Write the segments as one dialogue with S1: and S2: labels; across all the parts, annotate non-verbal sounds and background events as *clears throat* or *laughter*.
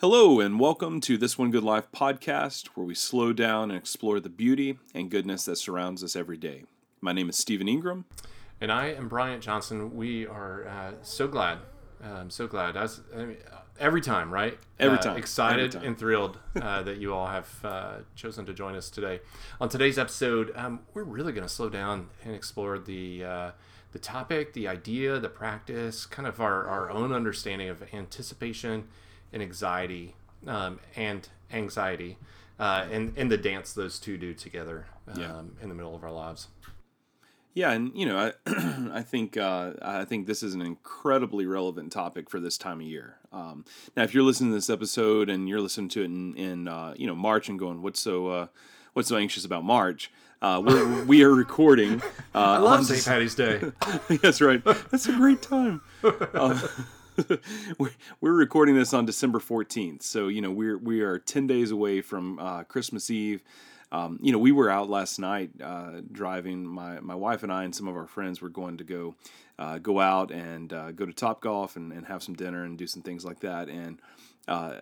S1: Hello, and welcome to This One Good Life podcast, where we slow down and explore the beauty and goodness that surrounds us every day. My name is Stephen Ingram.
S2: And I am Bryant Johnson. We are uh, so glad. I'm so glad. I, was, I mean, every time, right?
S1: Every
S2: Uh,
S1: time.
S2: excited
S1: Every time.
S2: and thrilled uh, *laughs* that you all have uh, chosen to join us today. On today's episode, um, we're really going to slow down and explore the uh, the topic, the idea, the practice, kind of our, our own understanding of anticipation and anxiety um, and anxiety, uh, and and the dance those two do together um,
S1: Yeah.
S2: in the middle of our lives.
S1: Yeah, and you know, I, *clears throat* I think uh, I think this is an incredibly relevant topic for this time of year. Um, now, if you're listening to this episode and you're listening to it in, in uh, you know March and going, "What's so uh, what's so anxious about March?" Uh, we're, *laughs* we are recording. Uh,
S2: I love
S1: on
S2: St. Patty's Day. *laughs*
S1: That's right. That's a great time. Um, *laughs* *laughs* we're, recording this on December 14th. So, you know, we're, we are 10 days away from uh, Christmas Eve. Um, you know, we were out last night uh, driving. My, my wife and I and some of our friends were going to go uh, go out and uh, go to Topgolf and, and have some dinner and do some things like that. And uh,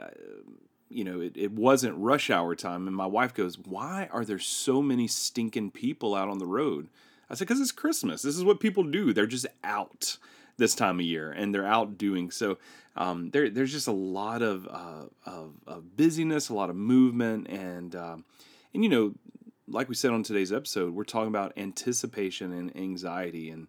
S1: you know, it, it wasn't rush hour time. And my wife goes, Why are there so many stinking people out on the road? I said, Because it's Christmas. This is what people do. They're just out this time of year and they're out doing so. Um, there, there's just a lot of, uh, of, of busyness, a lot of movement. And, um, and, you know, like we said on today's episode, we're talking about anticipation and anxiety. And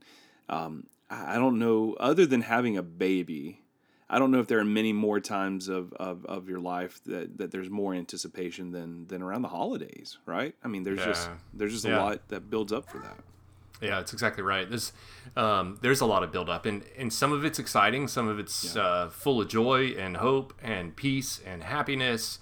S1: um, I don't know, other than having a baby, I don't know if there are many more times of, of, of your life that, that there's more anticipation than than around the holidays, right? I mean, there's just there's just
S2: Yeah.
S1: a lot that builds up for that.
S2: Yeah, it's exactly right. There's um, there's a lot of buildup, and and some of it's exciting, some of it's uh, full of joy and hope and peace and happiness,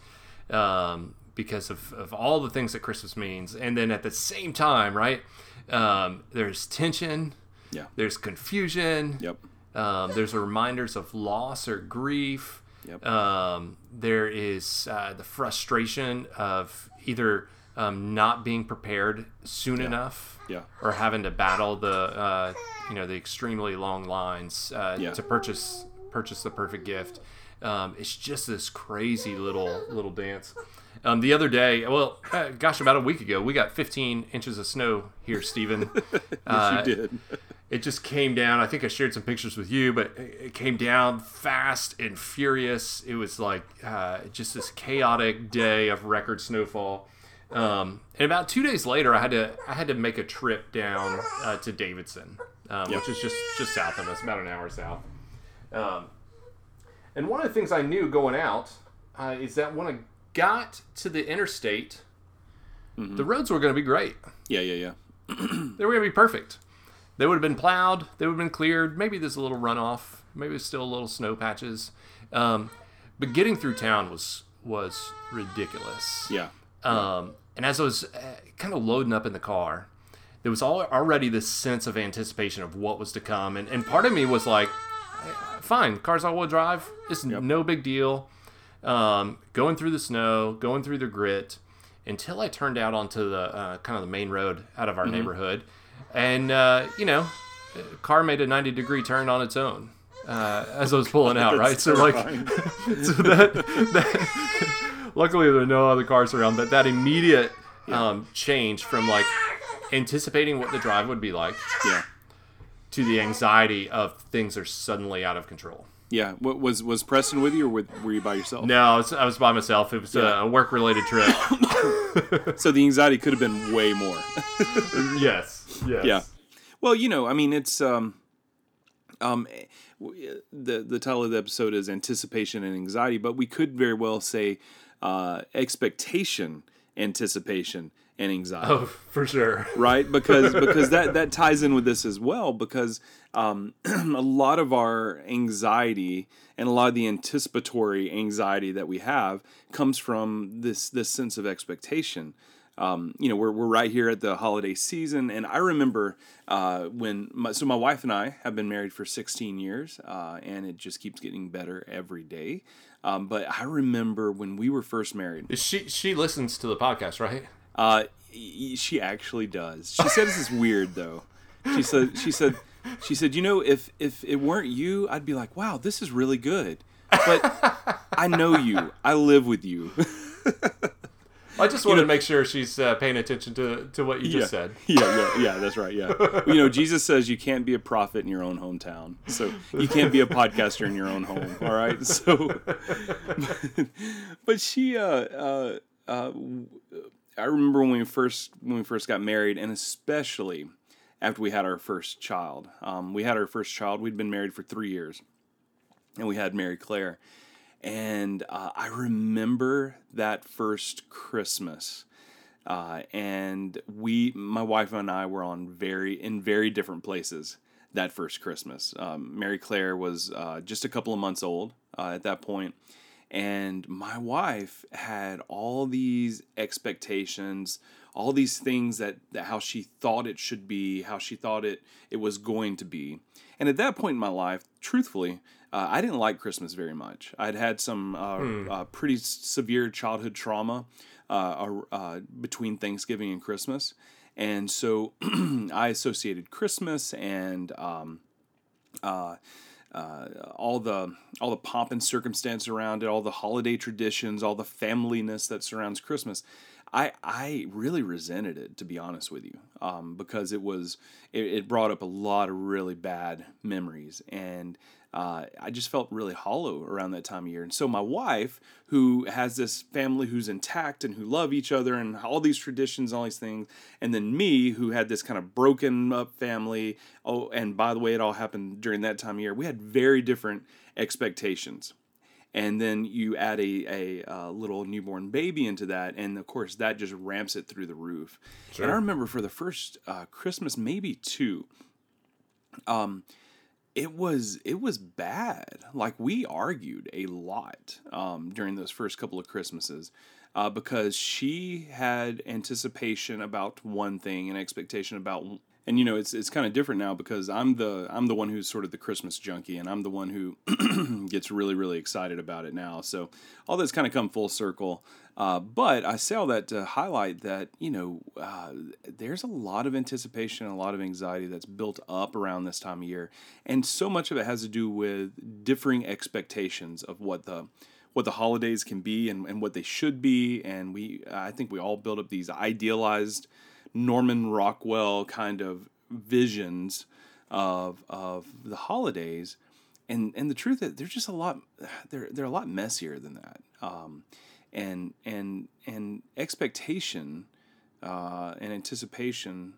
S2: um, because of, of all the things that Christmas means. And then at the same time, right, um, there's tension,
S1: Yeah.
S2: there's confusion,
S1: Yep.
S2: um, there's reminders of loss or grief.
S1: Yep.
S2: Um, there is uh, the frustration of either um, not being prepared soon enough,
S1: Yeah.
S2: or having to battle the uh, you know the extremely long lines uh,
S1: Yeah.
S2: to purchase purchase the perfect gift. Um, it's just this crazy little little dance. Um, the other day, well, uh, gosh, about a week ago, we got 15 inches of snow here, Stephen. *laughs* Uh,
S1: you did.
S2: it just came down. I think I shared some pictures with you, but it it came down fast and furious. It was like uh, just this chaotic day of record snowfall. Um, and about two days later, I had to I had to make a trip down uh, to Davidson, um, which is just just south of us, about an hour south. Um, and one of the things I knew going out uh, is that when I got to the interstate, the roads were going to be great
S1: Yeah. Yeah. Yeah.
S2: they were going to be perfect. They would have been plowed. They would have been cleared. Maybe there's a little runoff. Maybe there's still a little snow patches. Um, but getting through town was was ridiculous.
S1: Yeah.
S2: Um, and as I was uh, kind of loading up in the car, there was all, already this sense of anticipation of what was to come. And, and part of me was like, "Eh, fine, car's all wheel drive. It's no big deal. Um, going through the snow, going through the grit, until I turned out onto the uh, kind of the main road out of our neighborhood. And, uh, you know, car made a 90 degree turn on its own. Uh, as I was pulling *laughs* out, right? So like, *laughs* so that, that *laughs* luckily there are no other cars around, but that immediate um, change from like anticipating what the drive would be like
S1: Yeah.
S2: to the anxiety of things are suddenly out of control.
S1: Yeah. What was was Preston with you, or with, were you by yourself?
S2: No, I was, I was by myself. It was a work related trip. *laughs* *laughs*
S1: So the anxiety could have been way more. *laughs*
S2: yes. Yes.
S1: Yeah. Well, you know, I mean, it's um, um, the the title of the episode is anticipation and anxiety, but we could very well say uh, expectation, anticipation, and anxiety.
S2: Oh, for sure. *laughs*
S1: right because because that that ties in with this as well because um, *clears throat* a lot of our anxiety and a lot of the anticipatory anxiety that we have comes from this this sense of expectation um, you know we're, we're right here at the holiday season and i remember uh, when my, so my wife and i have been married for 16 years uh, and it just keeps getting better every day um, but i remember when we were first married
S2: She she listens to the podcast, right?
S1: uh, she actually does. She said this is weird though. She said she said she said you know if if it weren't you, I'd be like, wow, this is really good. but I know you. I live with you. *laughs*
S2: I just wanted to make sure she's uh, paying attention to, to what you just
S1: yeah.
S2: said. *laughs*
S1: Yeah, yeah, yeah, that's right. Yeah. you know, Jesus says you can't be a prophet in your own hometown. So you can't be a podcaster in your own home. All right. *laughs* So, but she, uh, uh, uh, I remember when we first when we first got married, and especially after we had our first child. Um, we had our first child. We'd been married for three years, and we had Mary Claire. And uh, I remember that first Christmas. Uh, and we, my wife and I, were on very in very different places that first Christmas. Um, Mary Claire was uh, just a couple of months old uh, at that point, and my wife had all these expectations, all these things that, that how she thought it should be, how she thought it it was going to be. And at that point in my life, truthfully, uh, I didn't like Christmas very much. I'd had some uh,
S2: Hmm.
S1: uh, pretty severe childhood trauma uh, uh, between Thanksgiving and Christmas, and so *clears throat* I associated Christmas and um, uh, uh, all the all the pomp and circumstance around it, all the holiday traditions, all the familyness that surrounds Christmas. I I really resented it to be honest with you, um, because it was it, it brought up a lot of really bad memories, and uh, I just felt really hollow around that time of year. And so my wife, who has this family who's intact and who love each other and all these traditions, all these things, and then me, who had this kind of broken up family. Oh, and by the way, it all happened during that time of year. We had very different expectations and then you add a, a, uh little newborn baby into that and of course that just ramps it through the roof. And i remember for the first uh, christmas maybe two um, it was it was bad. Like we argued a lot um, during those first couple of christmases uh, because she had anticipation about one thing and expectation about and you know it's it's kind of different now because I'm the I'm the one who's sort of the Christmas junkie and I'm the one who *clears throat* gets really really excited about it now. So all that's kind of come full circle. Uh, but I say all that to highlight that you know uh, there's a lot of anticipation, a lot of anxiety that's built up around this time of year, and so much of it has to do with differing expectations of what the what the holidays can be and, and what they should be. And we I think we all build up these idealized Norman Rockwell kind of visions of of the holidays, and and the truth is they're just a lot they're they're a lot messier than that. Um, and and and expectation uh, and anticipation.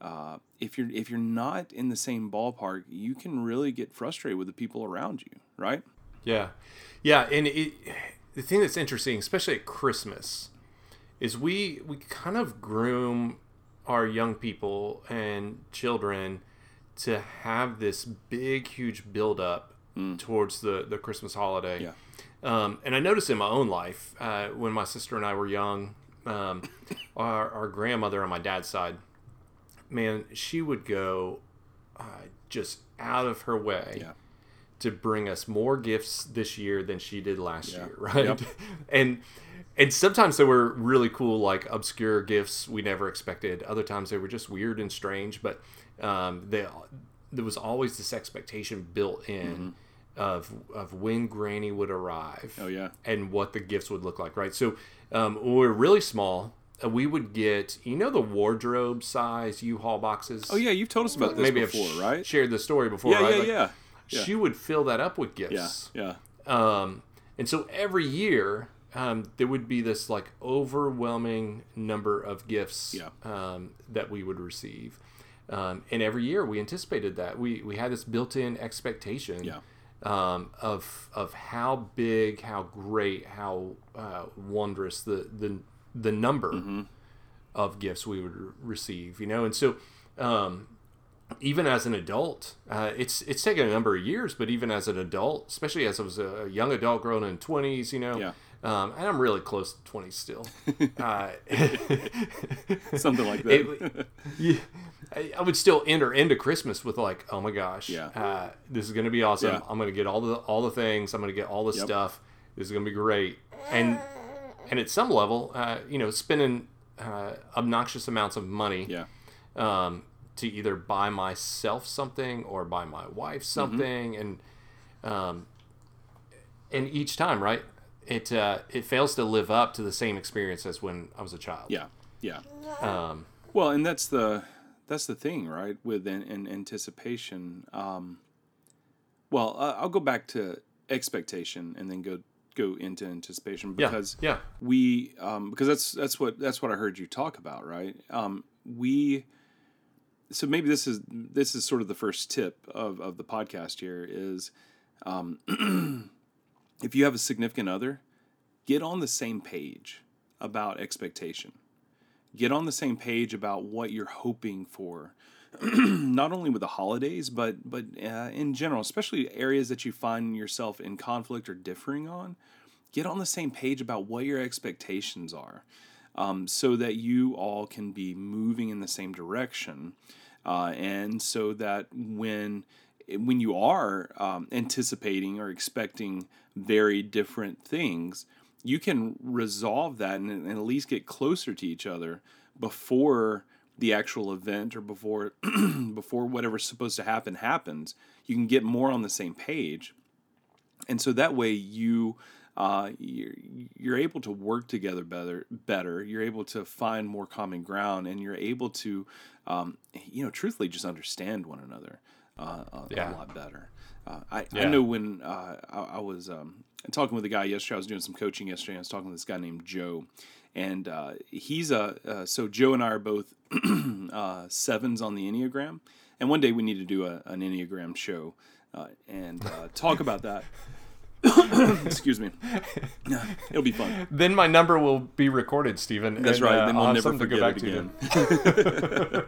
S1: Uh, if you're if you're not in the same ballpark, you can really get frustrated with the people around you, right?
S2: Yeah, yeah, and it, the thing that's interesting, especially at Christmas, is we we kind of groom our young people and children to have this big, huge buildup towards the the Christmas holiday.
S1: Yeah.
S2: Um, and I noticed in my own life uh, when my sister and I were young, um, *laughs* our, our grandmother on my dad's side, man, she would go uh, just out of her way
S1: Yeah.
S2: To bring us more gifts this year than she did last
S1: Yeah.
S2: year, *laughs* right?
S1: Yep.
S2: and and sometimes they were really cool, like obscure gifts we never expected. Other times they were just weird and strange, but um, they there was always this expectation built in of of when Granny would arrive.
S1: Oh yeah.
S2: and what the gifts would look like, right? So um, when we were really small, uh, we would get you know the wardrobe size U-Haul boxes.
S1: Oh yeah, you've told us about this
S2: maybe
S1: before,
S2: I've sh-
S1: right?
S2: shared the story before,
S1: Yeah,
S2: right?
S1: yeah,
S2: Like,
S1: yeah, yeah,
S2: She would fill that up with
S1: yeah,
S2: gifts.
S1: yeah.
S2: Um, and so every year, um, there would be this like overwhelming number of gifts
S1: Yeah.
S2: um, that we would receive. Um, and every year we anticipated that. We, we had this built in expectation
S1: Yeah.
S2: um, of, of how big, how great, how uh, wondrous the, the, the number
S1: Mm-hmm.
S2: of gifts we would re- receive, you know? And so, um, even as an adult, uh, it's it's taken a number of years, but even as an adult, especially as I was a young adult growing in twenties, you know,
S1: Yeah.
S2: um, and I'm really close to twenty still. *laughs* uh, *laughs*
S1: Something like that.
S2: it, *laughs* yeah, I, would still enter into Christmas with like, oh my gosh,
S1: Yeah.
S2: uh, this is gonna be awesome.
S1: Yeah.
S2: I'm gonna get all the all the things. I'm gonna get all the
S1: Yep.
S2: stuff. This is gonna be great. And and at some level, uh, you know, spending uh, obnoxious amounts of money
S1: yeah.
S2: um, to either buy myself something or buy my wife
S1: Mm-hmm.
S2: something, and um, and each time, right? It uh, it fails to live up to the same experience as when I was a child.
S1: Yeah, yeah.
S2: Um,
S1: Well, and that's the that's the thing, right? With an, an anticipation. Um, well, uh, I'll go back to expectation and then go go into anticipation
S2: yeah.
S1: because
S2: yeah.
S1: we um, because that's that's what that's what I heard you talk about, right? Um, we so maybe this is this is sort of the first tip of of the podcast here is um, *clears throat* if you have a significant other, get on the same page about expectation. Get on the same page about what you're hoping for, *clears throat* not only with the holidays, but but uh, in general, especially areas that you find yourself in conflict or differing on. Get on the same page about what your expectations are, um, so that you all can be moving in the same direction, uh, and so that when when you are um, anticipating or expecting very different things, you can resolve that and, and, at least get closer to each other before the actual event or before *clears throat* before whatever's supposed to happen happens. You can get more on the same page, and so that way you. Uh, you're, you're able to work together better. Better. You're able to find more common ground, and you're able to, um, you know, truthfully, just understand one another uh, a,
S2: Yeah.
S1: a lot better. Uh, I, I know when uh, I, I was um, talking with a guy yesterday, I was doing some coaching yesterday. And I was talking to this guy named Joe, and uh, he's a uh, so Joe and I are both *clears throat* uh, sevens on the Enneagram, and one day we need to do a, an Enneagram show uh, and uh, talk about that. *laughs* *coughs* Excuse me. *coughs* It'll be fun.
S2: Then my number will be recorded, Stephen.
S1: That's
S2: and,
S1: right.
S2: uh,
S1: then
S2: I'll
S1: we'll
S2: have
S1: never
S2: something to
S1: forget
S2: go
S1: it
S2: to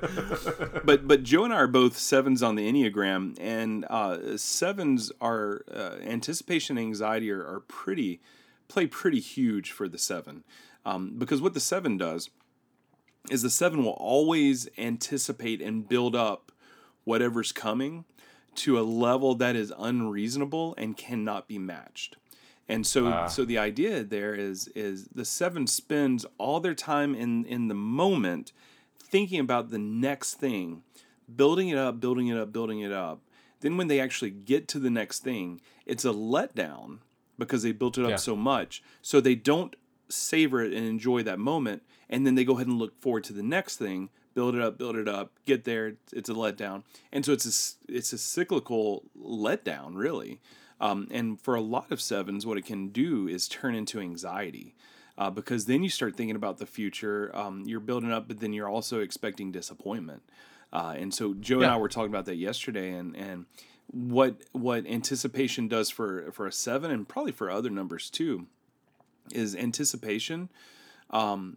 S1: again. *laughs* but but Joe and I are both sevens on the Enneagram, and uh, sevens are uh, anticipation and anxiety are, are pretty play pretty huge for the seven, um, because what the seven does is the seven will always anticipate and build up whatever's coming to a level that is unreasonable and cannot be matched. And so
S2: Ah.
S1: so the idea there is is the seven spends all their time in in the moment thinking about the next thing, building it up, building it up, building it up. Then when they actually get to the next thing, it's a letdown because they built it up
S2: Yeah.
S1: so much. So they don't savor it and enjoy that moment and then they go ahead and look forward to the next thing build it up build it up get there it's a letdown. And so it's a, it's a cyclical letdown really. Um, and for a lot of sevens what it can do is turn into anxiety uh, because then you start thinking about the future um, you're building up but then you're also expecting disappointment. Uh, and so joe and i were talking about that yesterday and and what what anticipation does for for a seven and probably for other numbers too is anticipation um,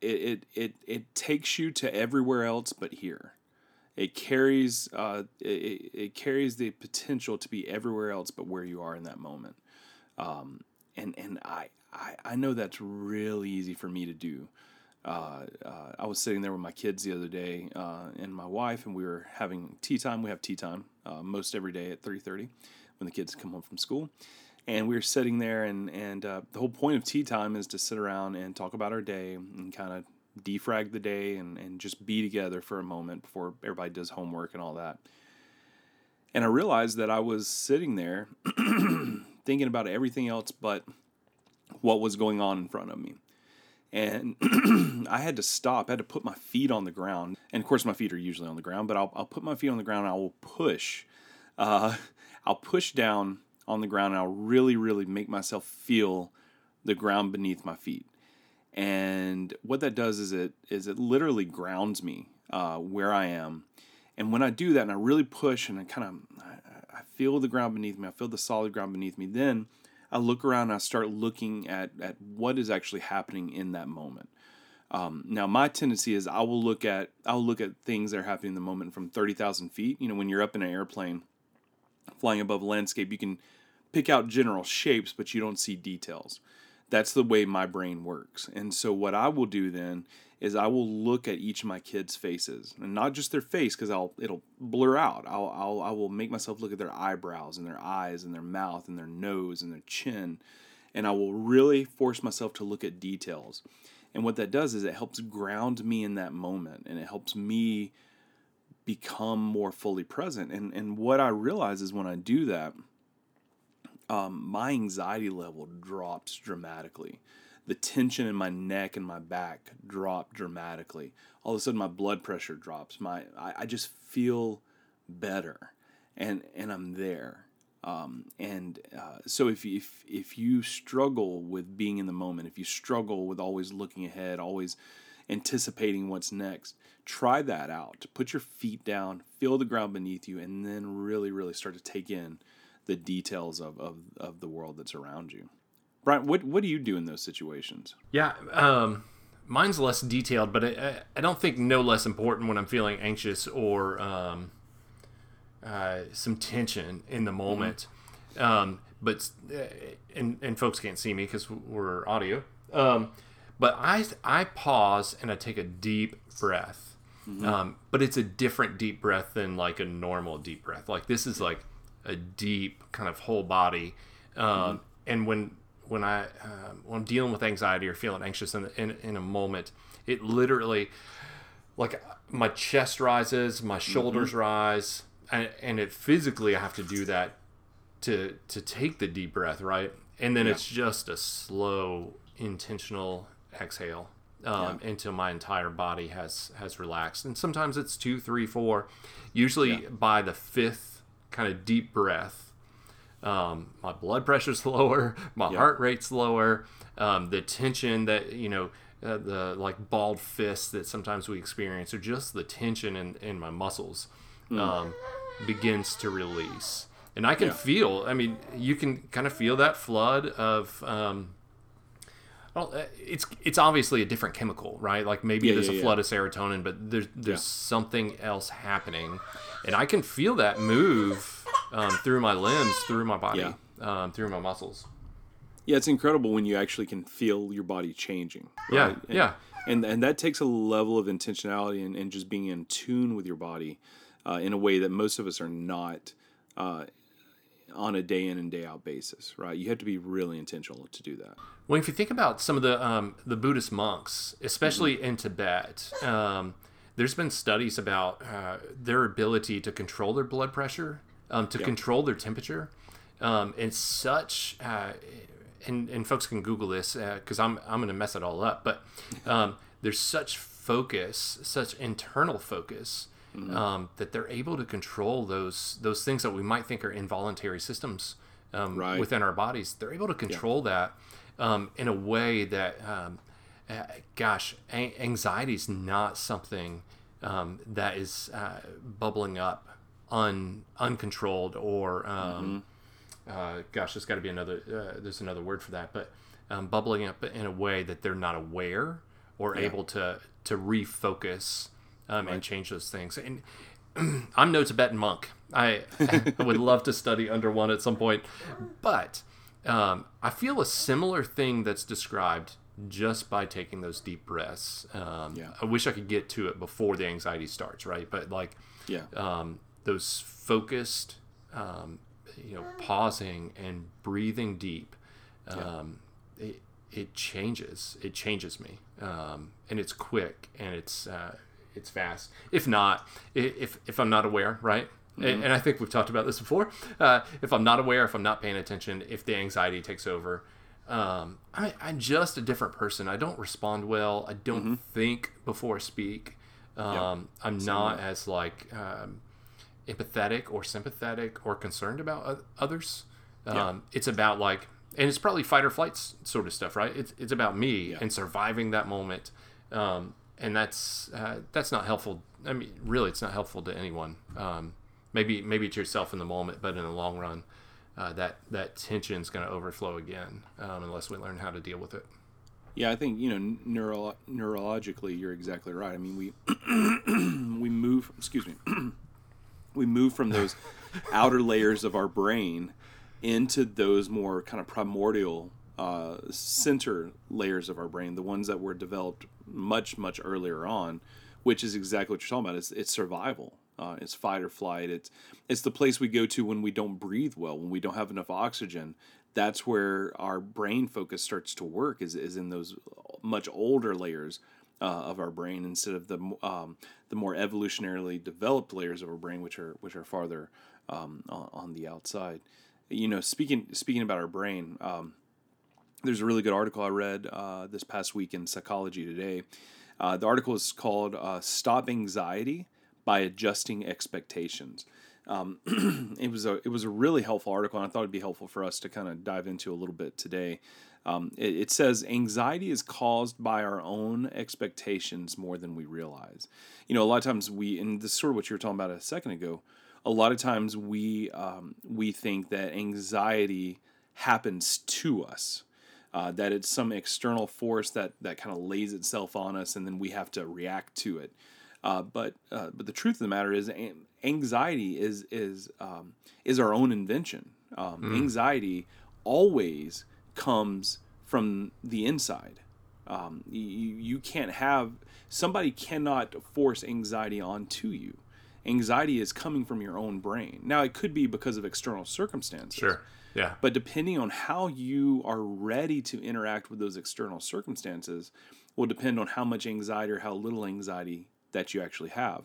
S1: it, it it it takes you to everywhere else but here it carries uh, it, it carries the potential to be everywhere else but where you are in that moment um, and and I, I I know that's really easy for me to do uh, uh, I was sitting there with my kids the other day uh, and my wife, and we were having tea time. We have tea time uh, most every day at three thirty when the kids come home from school. And we were sitting there, and and uh, the whole point of tea time is to sit around and talk about our day and kind of defrag the day and, and just be together for a moment before everybody does homework and all that. And I realized that I was sitting there *clears throat* thinking about everything else but what was going on in front of me and *clears throat* I had to stop. I had to put my feet on the ground, and of course, my feet are usually on the ground. But I'll, I'll put my feet on the ground. and I will push. Uh, *laughs* I'll push down on the ground, and I'll really, really make myself feel the ground beneath my feet. And what that does is it is it literally grounds me uh, where I am. And when I do that, and I really push, and I kind of I, feel the ground beneath me, I feel the solid ground beneath me. Then I look around and I start looking at, at what is actually happening in that moment. Um, now, my tendency is I will look at I'll look at things that are happening in the moment from thirty thousand feet. You know, when you're up in an airplane, flying above landscape, you can pick out general shapes, but you don't see details. That's the way my brain works. And so, what I will do then is I will look at each of my kids' faces, and not just their face, because I'll it'll blur out. I'll, I'll I will make myself look at their eyebrows and their eyes and their mouth and their nose and their chin, and I will really force myself to look at details. And what that does is it helps ground me in that moment, and it helps me become more fully present. And and what I realize is when I do that, um, my anxiety level drops dramatically. The tension in my neck and my back drop dramatically. All of a sudden, my blood pressure drops. My I, I just feel better, and and I'm there. Um, and uh, so if, if if you struggle with being in the moment, if you struggle with always looking ahead, always anticipating what's next, try that out. Put your feet down, feel the ground beneath you, and then really, really start to take in the details of, of, of the world that's around you. Bryant, what what do you do in those situations?
S2: Yeah, um, mine's less detailed, but I, I, don't think no less important when I'm feeling anxious or um, uh, some tension in the moment. Mm-hmm. Um, but uh, and and folks can't see me because we're audio. Um, but I I pause and I take a deep breath. Mm-hmm. Um, but it's a different deep breath than like a normal deep breath. Like this is like a deep kind of whole body. Um, mm-hmm. And when when I um, when I'm dealing with anxiety or feeling anxious in, in in a moment, it literally like my chest rises, my shoulders mm-hmm. rise, and, and it physically I have to do that to to take the deep breath, right? And then yeah. it's just a slow, intentional exhale um, yeah. until my entire body has has relaxed. And sometimes it's two, three, four. Usually yeah. by the fifth kind of deep breath, um, my blood pressure's *laughs* lower, my heart rate's lower, um, the tension that you know. Uh, the like balled fists that sometimes we experience, or just the tension in, in my muscles, mm. Begins to release and I can yeah. feel. I mean, you can kind of feel that flood of um, well, uh, it's it's obviously a different chemical, right? Like maybe yeah, there's yeah, a flood of serotonin, but there's there's something else happening, and I can feel that move um, through my limbs, through my body, um, through my muscles.
S1: Yeah, it's incredible when you actually can feel your body changing.
S2: Right? Yeah,
S1: and,
S2: yeah,
S1: and and that takes a level of intentionality and, and just being in tune with your body uh, in a way that most of us are not. Uh, on a day in and day out basis, right? You have to be really intentional to do that.
S2: Well, if you think about some of the um, the Buddhist monks, especially mm-hmm. in Tibet, um, there's been studies about uh, their ability to control their blood pressure, um, to control their temperature, um, and such. Uh, and, and folks can Google this because uh, I'm I'm going to mess it all up. But um, there's such focus, such internal focus mm-hmm. um, that they're able to control those those things that we might think are involuntary systems um, right. within our bodies. They're able to control yeah. that um, in a way that, um, uh, gosh, a- anxiety is not something um, that is uh, bubbling up un uncontrolled or um, mm-hmm. uh, gosh, there's got to be another. Uh, there's another word for that, but bubbling up in a way that they're not aware or yeah. able to to refocus um, right. and change those things. And *clears throat* I'm no Tibetan monk. I, *laughs* I, would love to study under one at some point, but um, I feel a similar thing that's described just by taking those deep breaths. Um, yeah. I wish I could get to it before the anxiety starts, right? But like,
S1: yeah,
S2: um, those focused, um, you know, pausing and breathing deep. Um, yeah. it, it changes. It changes me, um, and it's quick and it's uh, it's fast. If not, if if I'm not aware, right? Mm-hmm. And, and, I think we've talked about this before. Uh, if I'm not aware, if I'm not paying attention, if the anxiety takes over, um, I, am just a different person. I don't respond well. I don't mm-hmm. think before I speak. Um, yep. I'm Same not way. as like um, empathetic or sympathetic or concerned about others. Um, It's about like, and it's probably fight or flight sort of stuff, right? It's it's about me and surviving that moment. Um, and that's uh, that's not helpful. I mean, really, it's not helpful to anyone. Um, maybe maybe to yourself in the moment, but in the long run, uh, that that tension is going to overflow again um, unless we learn how to deal with it.
S1: Yeah, I think you know neuro- neurologically, you're exactly right. I mean, we we move. Excuse me. *clears throat* we move from those *laughs* outer layers of our brain into those more kind of primordial uh, center layers of our brain, the ones that were developed much much earlier on, which is exactly what you're talking about. It's, it's survival. Uh, it's fight or flight. It's it's the place we go to when we don't breathe well, when we don't have enough oxygen. That's where our brain focus starts to work. Is is in those much older layers uh, of our brain instead of the um, the more evolutionarily developed layers of our brain, which are which are farther um, on, the outside. you know, speaking speaking about our brain, um, there's a really good article I read uh, this past week in Psychology Today. Uh, the article is called uh, "Stop Anxiety by Adjusting Expectations." Um, *clears throat* it was a it was a really helpful article, and I thought it'd be helpful for us to kind of dive into a little bit today. Um, it, it, says anxiety is caused by our own expectations more than we realize. You know, a lot of times we, and this is sort of what you were talking about a second ago. A lot of times we um, we think that anxiety happens to us, uh, that it's some external force that that kind of lays itself on us, and then we have to react to it. Uh, but uh, but the truth of the matter is, anxiety is is um, is our own invention. Um, mm. Anxiety always comes from the inside. Um, you, you can't have somebody cannot force anxiety onto you. Anxiety is coming from your own brain. Now it could be because of external circumstances.
S2: Sure. Yeah.
S1: But depending on how you are ready to interact with those external circumstances will depend on how much anxiety or how little anxiety that you actually have.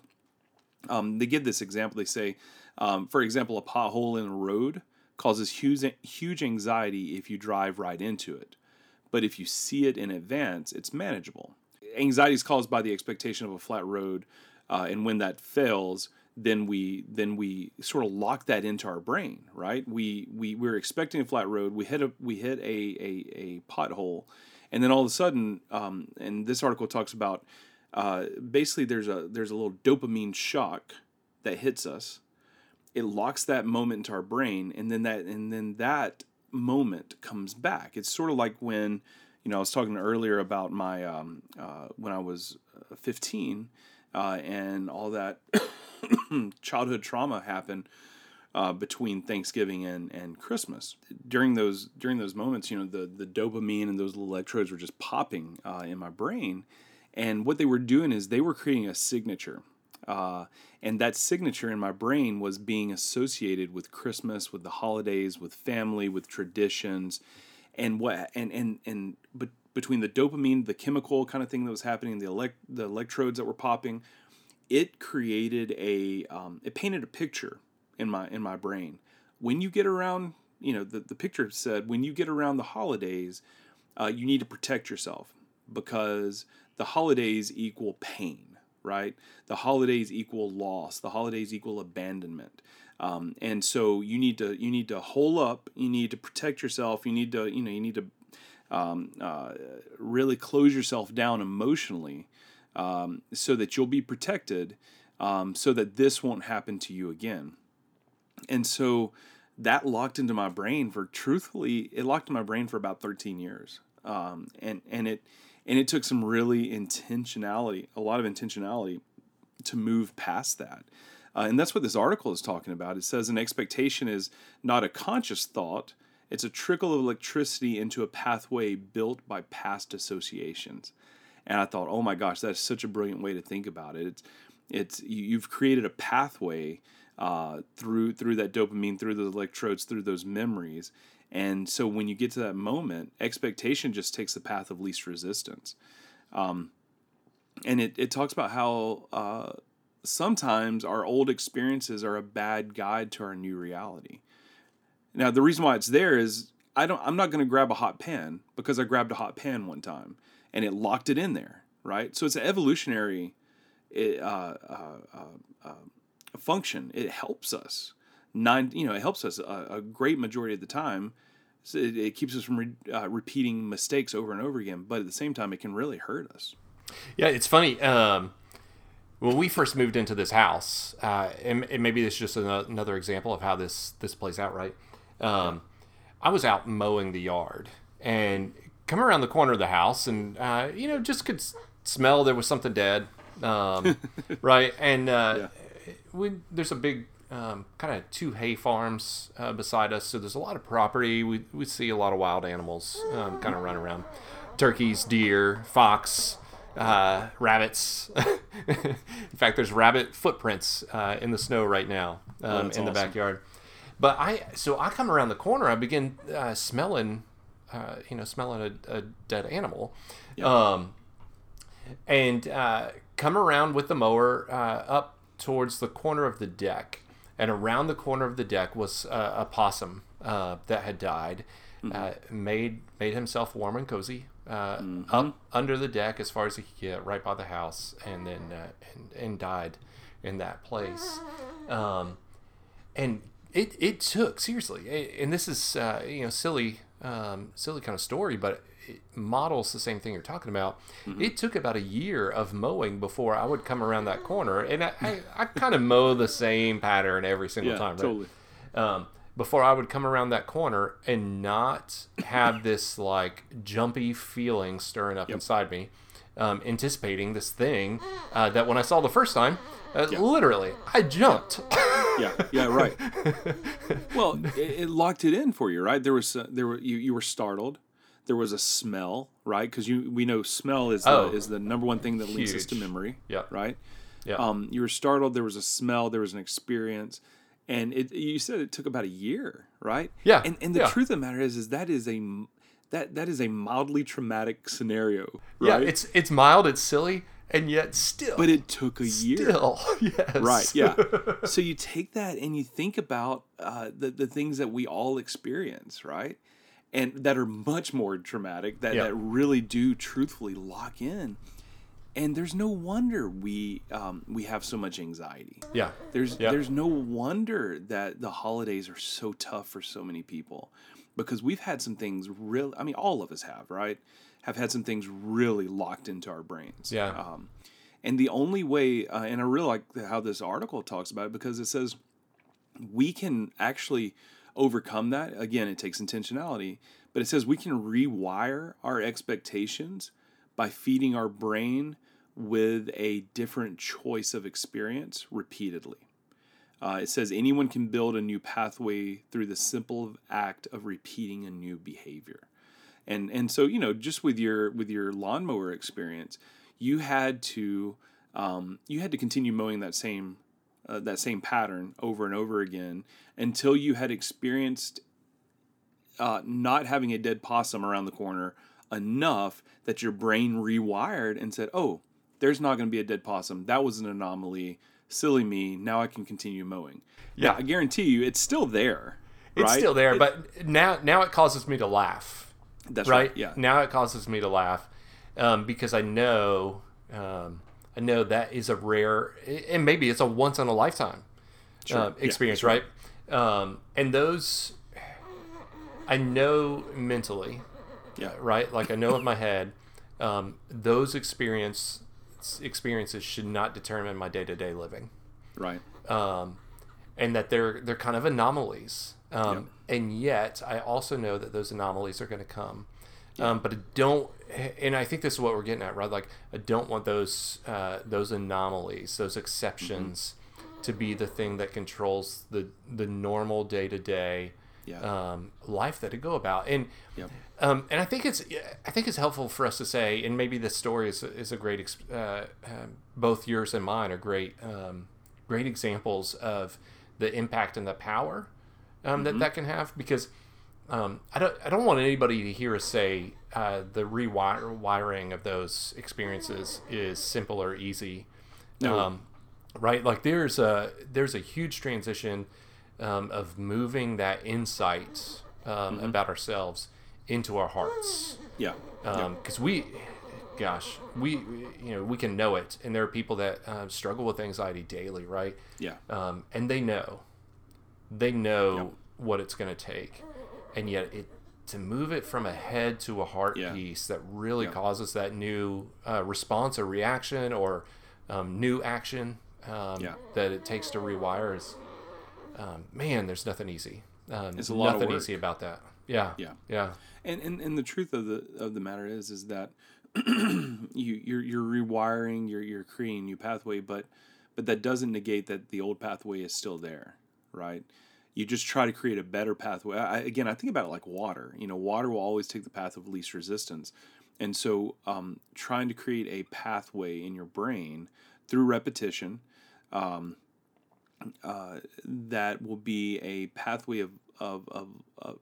S1: Um, they give this example. They say, um, for example, a pothole in a road causes huge, huge anxiety if you drive right into it. But if you see it in advance, it's manageable. Anxiety is caused by the expectation of a flat road, uh, and when that fails, then we then we sort of lock that into our brain, right? We we we're expecting a flat road. We hit a we hit a a, a pothole, and then all of a sudden, um, and this article talks about uh, basically there's a there's a little dopamine shock that hits us, it locks that moment into our brain and then that and then that moment comes back it's sort of like when you know i was talking earlier about my um, uh, when i was uh, 15 uh, and all that *coughs* childhood trauma happened uh, between Thanksgiving and, and Christmas. During those during those moments, you know, the the dopamine and those little electrodes were just popping uh, in my brain, and what they were doing is they were creating a signature. Uh, and that signature in my brain was being associated with Christmas, with the holidays, with family, with traditions, and what and and and but between the dopamine, the chemical kind of thing that was happening, the elect the electrodes that were popping, it created a um, it painted a picture in my in my brain. When you get around, you know, the the picture said when you get around the holidays, uh, you need to protect yourself because the holidays equal pain right? The holidays equal loss. The holidays equal abandonment. Um, and so you need to you need to hole up. You need to protect yourself. You need to you know you need to um, uh, really close yourself down emotionally um, so that you'll be protected. Um, so that this won't happen to you again. And so that locked into my brain for truthfully, it locked in my brain for about 13 years. Um, and and it and it took some really intentionality, a lot of intentionality, to move past that. Uh, and that's what this article is talking about. It says an expectation is not a conscious thought, it's a trickle of electricity into a pathway built by past associations. And I thought, oh my gosh, that's such a brilliant way to think about it. It's, it's you've created a pathway uh, through through that dopamine, through those electrodes, through those memories, and so when you get to that moment, expectation just takes the path of least resistance. Um, and it, it talks about how uh, sometimes our old experiences are a bad guide to our new reality. Now, the reason why it's there is I don't, I'm not going to grab a hot pan because I grabbed a hot pan one time and it locked it in there, right? So it's an evolutionary uh, uh, uh, uh function. It helps us nine, you know, it helps us a, a great majority of the time so it, it, keeps us from re, uh, repeating mistakes over and over again, but at the same time, it can really hurt us.
S2: Yeah, it's funny. Um, when we first moved into this house, uh, and, and, maybe this is just another example of how this this plays out, right? Um, I was out mowing the yard and come around the corner of the house, and uh, you know, just could smell there was something dead, um, *laughs* right? And uh, yeah. we, there's a big um, kind of two hay farms uh, beside us, so there's a lot of property. We, we see a lot of wild animals um, kind of run around turkeys, deer, fox, uh, rabbits. *laughs* in fact, there's rabbit footprints uh, in the snow right now um, oh, in awesome. the backyard. But I so I come around the corner, I begin uh, smelling, uh, you know, smelling a, a dead animal, yep. um, and uh, come around with the mower up towards the corner of the deck and around the corner of the deck was uh, a possum uh, that had died,
S1: Mm-hmm.
S2: uh, made made himself warm and cozy uh,
S1: Mm-hmm.
S2: up under the deck as far as he could get, right by the house, and then uh, and, and died in that place. *laughs* Um, and it it took seriously, and this is uh, you know silly um, silly kind of story, but it models the same thing you're talking about.
S1: Mm-hmm.
S2: It took about a year of mowing before I would come around that corner, and I, I, I kind of mow the same pattern every single
S1: Yeah,
S2: time. Right?
S1: totally.
S2: um, before I would come around that corner and not have this like jumpy feeling stirring up inside me, um, anticipating this thing uh, that when I saw the first time, uh, literally I jumped.
S1: Yeah, yeah, *laughs* right. well, it, it locked it in for you, right? There was uh, there were you, you were startled. There was a smell, right? Because you we know smell is the,
S2: Oh.
S1: is the number one thing that links us to memory.
S2: Yeah,
S1: Right.
S2: Yeah.
S1: Um, you were startled. There was a smell. There was an experience, and it. You said it took about a year, right?
S2: Yeah,
S1: And and the
S2: yeah.
S1: truth of the matter is, is that is a m- that that is a mildly traumatic scenario, Right?
S2: yeah, it's it's mild, it's silly, and yet still,
S1: but it took a year.
S2: still, *laughs* yes,
S1: Right. Yeah. *laughs* so you take that and you think about uh, the the things that we all experience, right? And that are much more traumatic. That
S2: Yeah.
S1: that really do truthfully lock in. And there's no wonder we um, we have so much anxiety.
S2: yeah,
S1: There's
S2: Yeah.
S1: there's no wonder that the holidays are so tough for so many people because we've had some things real I mean all of us have, right? Have had some things really locked into our brains.
S2: Yeah.
S1: Um, and the only way uh, and I really like how this article talks about it because it says we can actually overcome that. Again, it takes intentionality, but it says we can rewire our expectations by feeding our brain with a different choice of experience repeatedly. Uh, it says anyone can build a new pathway through the simple act of repeating a new behavior. And and so you know, just with your with your lawnmower experience, you had to um, you had to continue mowing that same uh, that same pattern over and over again until you had experienced uh, not having a dead possum around the corner enough that your brain rewired and said, "Oh, there's not going to be a dead possum. That was an anomaly. Silly me. Now I can continue mowing."
S2: Yeah.
S1: Now, I guarantee you, it's still there.
S2: it's
S1: right?
S2: still there,
S1: It-
S2: but now now it causes me to laugh.
S1: that's
S2: right?
S1: right. Yeah.
S2: Now it causes me to laugh um, because I know um, I know that is a rare and maybe it's a once in a lifetime uh,
S1: Yeah,
S2: experience, right? Um, and those I know mentally,
S1: Yeah.
S2: right? Like I know in my head, um, those experience experiences should not determine my day to day living
S1: Right.
S2: um, and that they're they're kind of anomalies. Um, And yet, I also know that those anomalies are going to come. Um, but I don't, and I think this is what we're getting at, right? Like, I don't want those uh, those anomalies, those exceptions, to be the thing that controls the the normal day to day
S1: Yeah.
S2: um, life that I go about. And
S1: Yep.
S2: um, and I think it's I think it's helpful for us to say, and maybe this story is, is a great, uh, um, both yours and mine are great, um, great examples of the impact and the power um, that that can have. Because um, I don't I don't want anybody to hear us say uh, the rewiring of those experiences is simple or easy.
S1: No.
S2: Um, right? Like there's a there's a huge transition um, of moving that insight um, about ourselves into our hearts.
S1: Yeah.
S2: because we gosh we you know we can know it. And there are people that uh, struggle with anxiety daily right?
S1: Yeah.
S2: um, and they know. They know what it's going to take. And yet it to move it from a head to a heart
S1: Yeah.
S2: piece that really causes that new uh, response or reaction or um, new action um,
S1: Yeah.
S2: that it takes to rewire is um, man there's nothing easy um,
S1: It's a lot of
S2: nothing
S1: work.
S2: easy about that yeah
S1: Yeah.
S2: yeah
S1: And, and and the truth of the of the matter is is that *clears throat* you you're you're rewiring, you're you're creating a new pathway, but but that doesn't negate that the old pathway is still there, right? You just try to create a better pathway. I, again, I think about it like water. You know, water will always take the path of least resistance, and so um, trying to create a pathway in your brain through repetition um, uh, that will be a pathway of of, of, of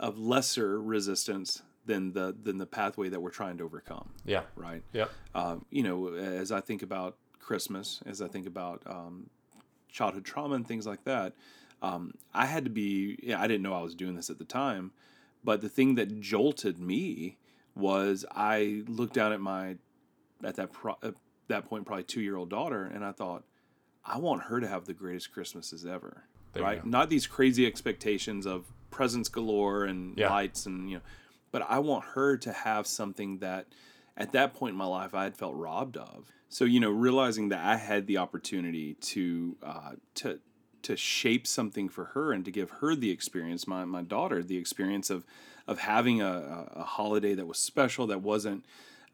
S1: of lesser resistance than the than the pathway that we're trying to overcome.
S2: Yeah.
S1: Right?
S2: Yeah
S1: um, you know as i think about christmas as i think about um, childhood trauma and things like that um, I had to be. Yeah, I didn't know I was doing this at the time, but the thing that jolted me was I looked down at my at that pro, at that point probably two year old daughter, and I thought, I want her to have the greatest Christmases ever.
S2: There
S1: right? Not these crazy expectations of presents galore and
S2: Yeah.
S1: lights and you know, but I want her to have something that at that point in my life I had felt robbed of. So you know, realizing that I had the opportunity to uh, to to shape something for her and to give her the experience, my my daughter, the experience of of having a, a, a holiday that was special, that wasn't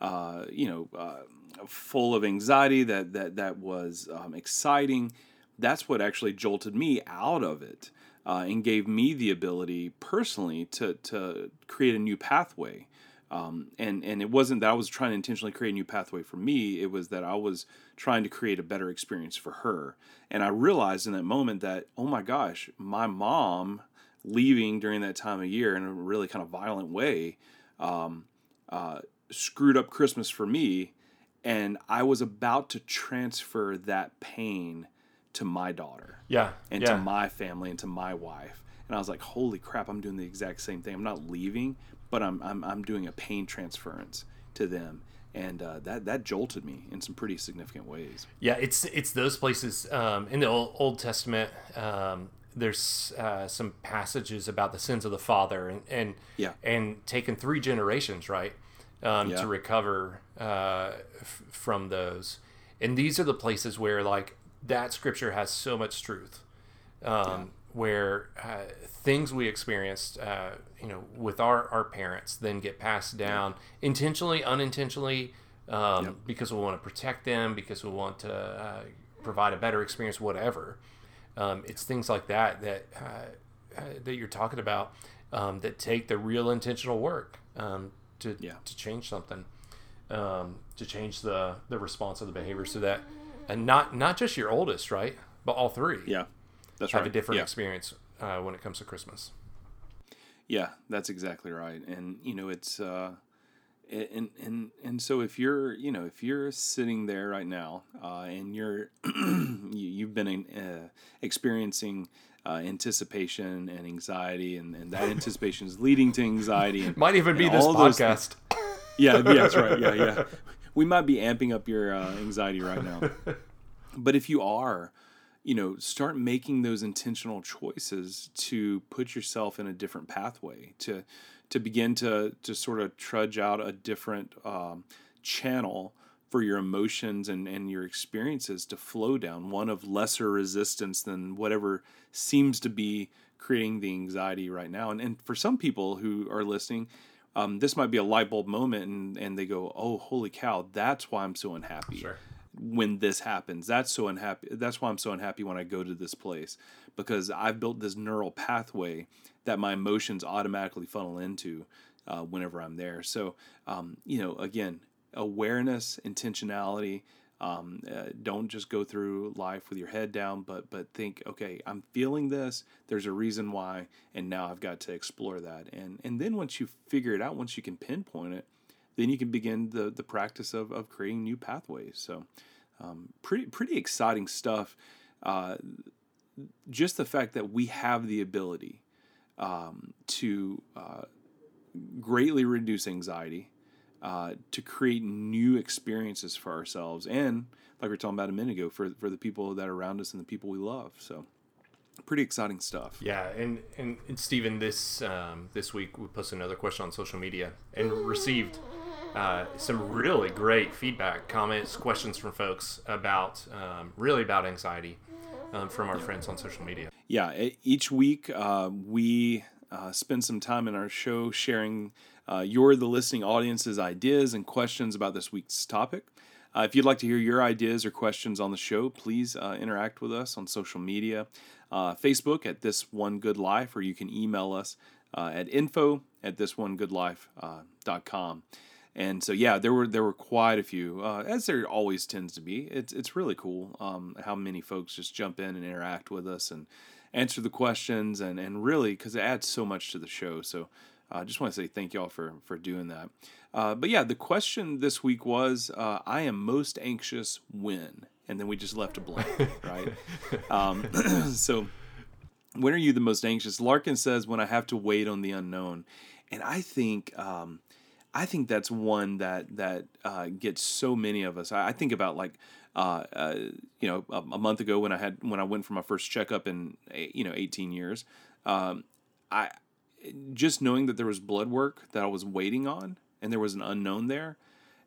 S1: uh, you know uh, full of anxiety, that that that was um, exciting. That's what actually jolted me out of it uh, and gave me the ability personally to to create a new pathway. Um, and and it wasn't that I was trying to intentionally create a new pathway for me. It was that I was trying to create a better experience for her. And I realized in that moment that oh my gosh, my mom leaving during that time of year in a really kind of violent way um, uh, screwed up Christmas for me. And I was about to transfer that pain to my daughter
S2: Yeah.
S1: and
S2: yeah.
S1: to my family and to my wife. And I was like, holy crap, I'm doing the exact same thing. I'm not leaving, but I'm, I'm, I'm doing a pain transference to them. And uh, that, that jolted me in some pretty significant ways.
S2: Yeah, it's it's those places um, in the Old, Old Testament. Um, there's uh, some passages about the sins of the father, and and
S1: Yeah.
S2: and taken three generations, right, um,
S1: Yeah.
S2: to recover uh, f- from those. And these are the places where like that scripture has so much truth, um, where uh, things we experienced, uh, you know, with our our parents, then get passed down intentionally, unintentionally, um, because we want to protect them, because we want to uh, provide a better experience, whatever. Um, it's things like that that uh, uh, that you're talking about um, that take the real intentional work um, to
S1: Yeah.
S2: to change something, um, to change the the response of the behavior, so that and not not just your oldest, right, but all three
S1: Yeah, that's
S2: have
S1: right.
S2: a different
S1: yeah.
S2: experience uh, when it comes to Christmas.
S1: Yeah, that's exactly right. And you know, it's uh, and and and so if you're you know if you're sitting there right now uh, and you're *clears throat* you, you've been uh, experiencing uh, anticipation and anxiety, and, and that anticipation is leading to anxiety. And, *laughs*
S2: Might even be this podcast. *laughs*
S1: yeah, yeah, that's right. Yeah, yeah. *laughs* We might be amping up your uh, anxiety right now. But if you are, you know, start making those intentional choices to put yourself in a different pathway, to to begin to to sort of trudge out a different um, channel for your emotions and, and your experiences to flow down, one of lesser resistance than whatever seems to be creating the anxiety right now. And, and for some people who are listening, um, this might be a light bulb moment and, and they go, oh, holy cow, that's why I'm so unhappy
S2: Sure.
S1: when this happens. That's so unhappy. That's why I'm so unhappy when I go to this place because I've built this neural pathway that my emotions automatically funnel into uh, whenever I'm there. So, um, you know, again, awareness, intentionality. Um, uh, don't just go through life with your head down, but but think, okay, I'm feeling this. There's a reason why, and now I've got to explore that. And and then once you figure it out, once you can pinpoint it, then you can begin the the practice of of creating new pathways. So, um, pretty pretty exciting stuff. Uh, just the fact that we have the ability um, to uh, greatly reduce anxiety, uh, to create new experiences for ourselves, and like we were talking about a minute ago, for for the people that are around us and the people we love. So, pretty exciting stuff.
S2: Yeah, and and, and Stephen, this um, this week we posted another question on social media and received uh, some really great feedback, comments, questions from folks about um, really about anxiety um, from our friends on social media.
S1: yeah, each week uh, we uh, spend some time in our show sharing uh, your, the listening audience's ideas and questions about this week's topic. Uh, if you'd like to hear your ideas or questions on the show, please uh, interact with us on social media, uh, Facebook at This One Good Life, or you can email us uh, at info at thisOneGoodLife.com. And so, yeah, there were there were quite a few, uh, as there always tends to be. It's it's really cool um, how many folks just jump in and interact with us and answer the questions, and and really because it adds so much to the show. So, I just want to say thank y'all for for doing that. Uh, but yeah, the question this week was, uh, I am most anxious when, and then we just left a blank, *laughs* right? Um, *clears throat* so when are you the most anxious? Larkin says when I have to wait on the unknown, and I think um, I think that's one that that uh, gets so many of us. I, I think about like uh, uh, you know a, a, month ago when I had when I went for my first checkup in you know 18 years. Um, I just knowing that there was blood work that I was waiting on and there was an unknown there.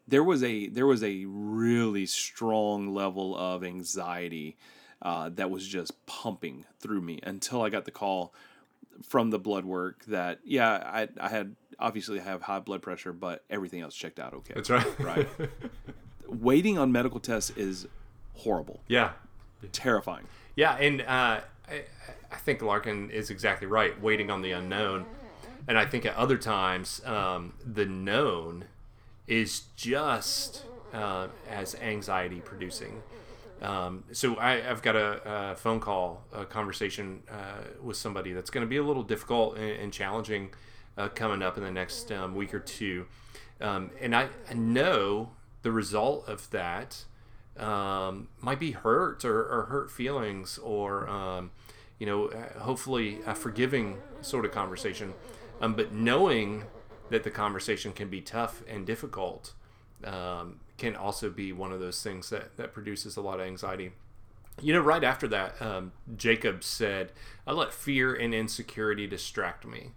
S1: There was a there was a really strong level of anxiety uh, that was just pumping through me until I got the call from the blood work that yeah I I had obviously I have high blood pressure but everything else checked out okay.
S2: That's right.
S1: right. *laughs* Waiting on medical tests is horrible.
S2: Yeah.
S1: Terrifying.
S2: Yeah, and uh, I, I think Larkin is exactly right. Waiting on the unknown, and I think at other times um, the known is just uh, as anxiety producing. Um, so I, have got a, a, phone call, a conversation uh, with somebody that's going to be a little difficult and, and challenging uh, coming up in the next um, week or two, um, and I, I, know the result of that um, might be hurt or, or hurt feelings or um, you know, uh, hopefully a forgiving sort of conversation. Um, but knowing that the conversation can be tough and difficult um, can also be one of those things that, that produces a lot of anxiety. You know, right after that, um, Jacob said, I let fear and insecurity distract me.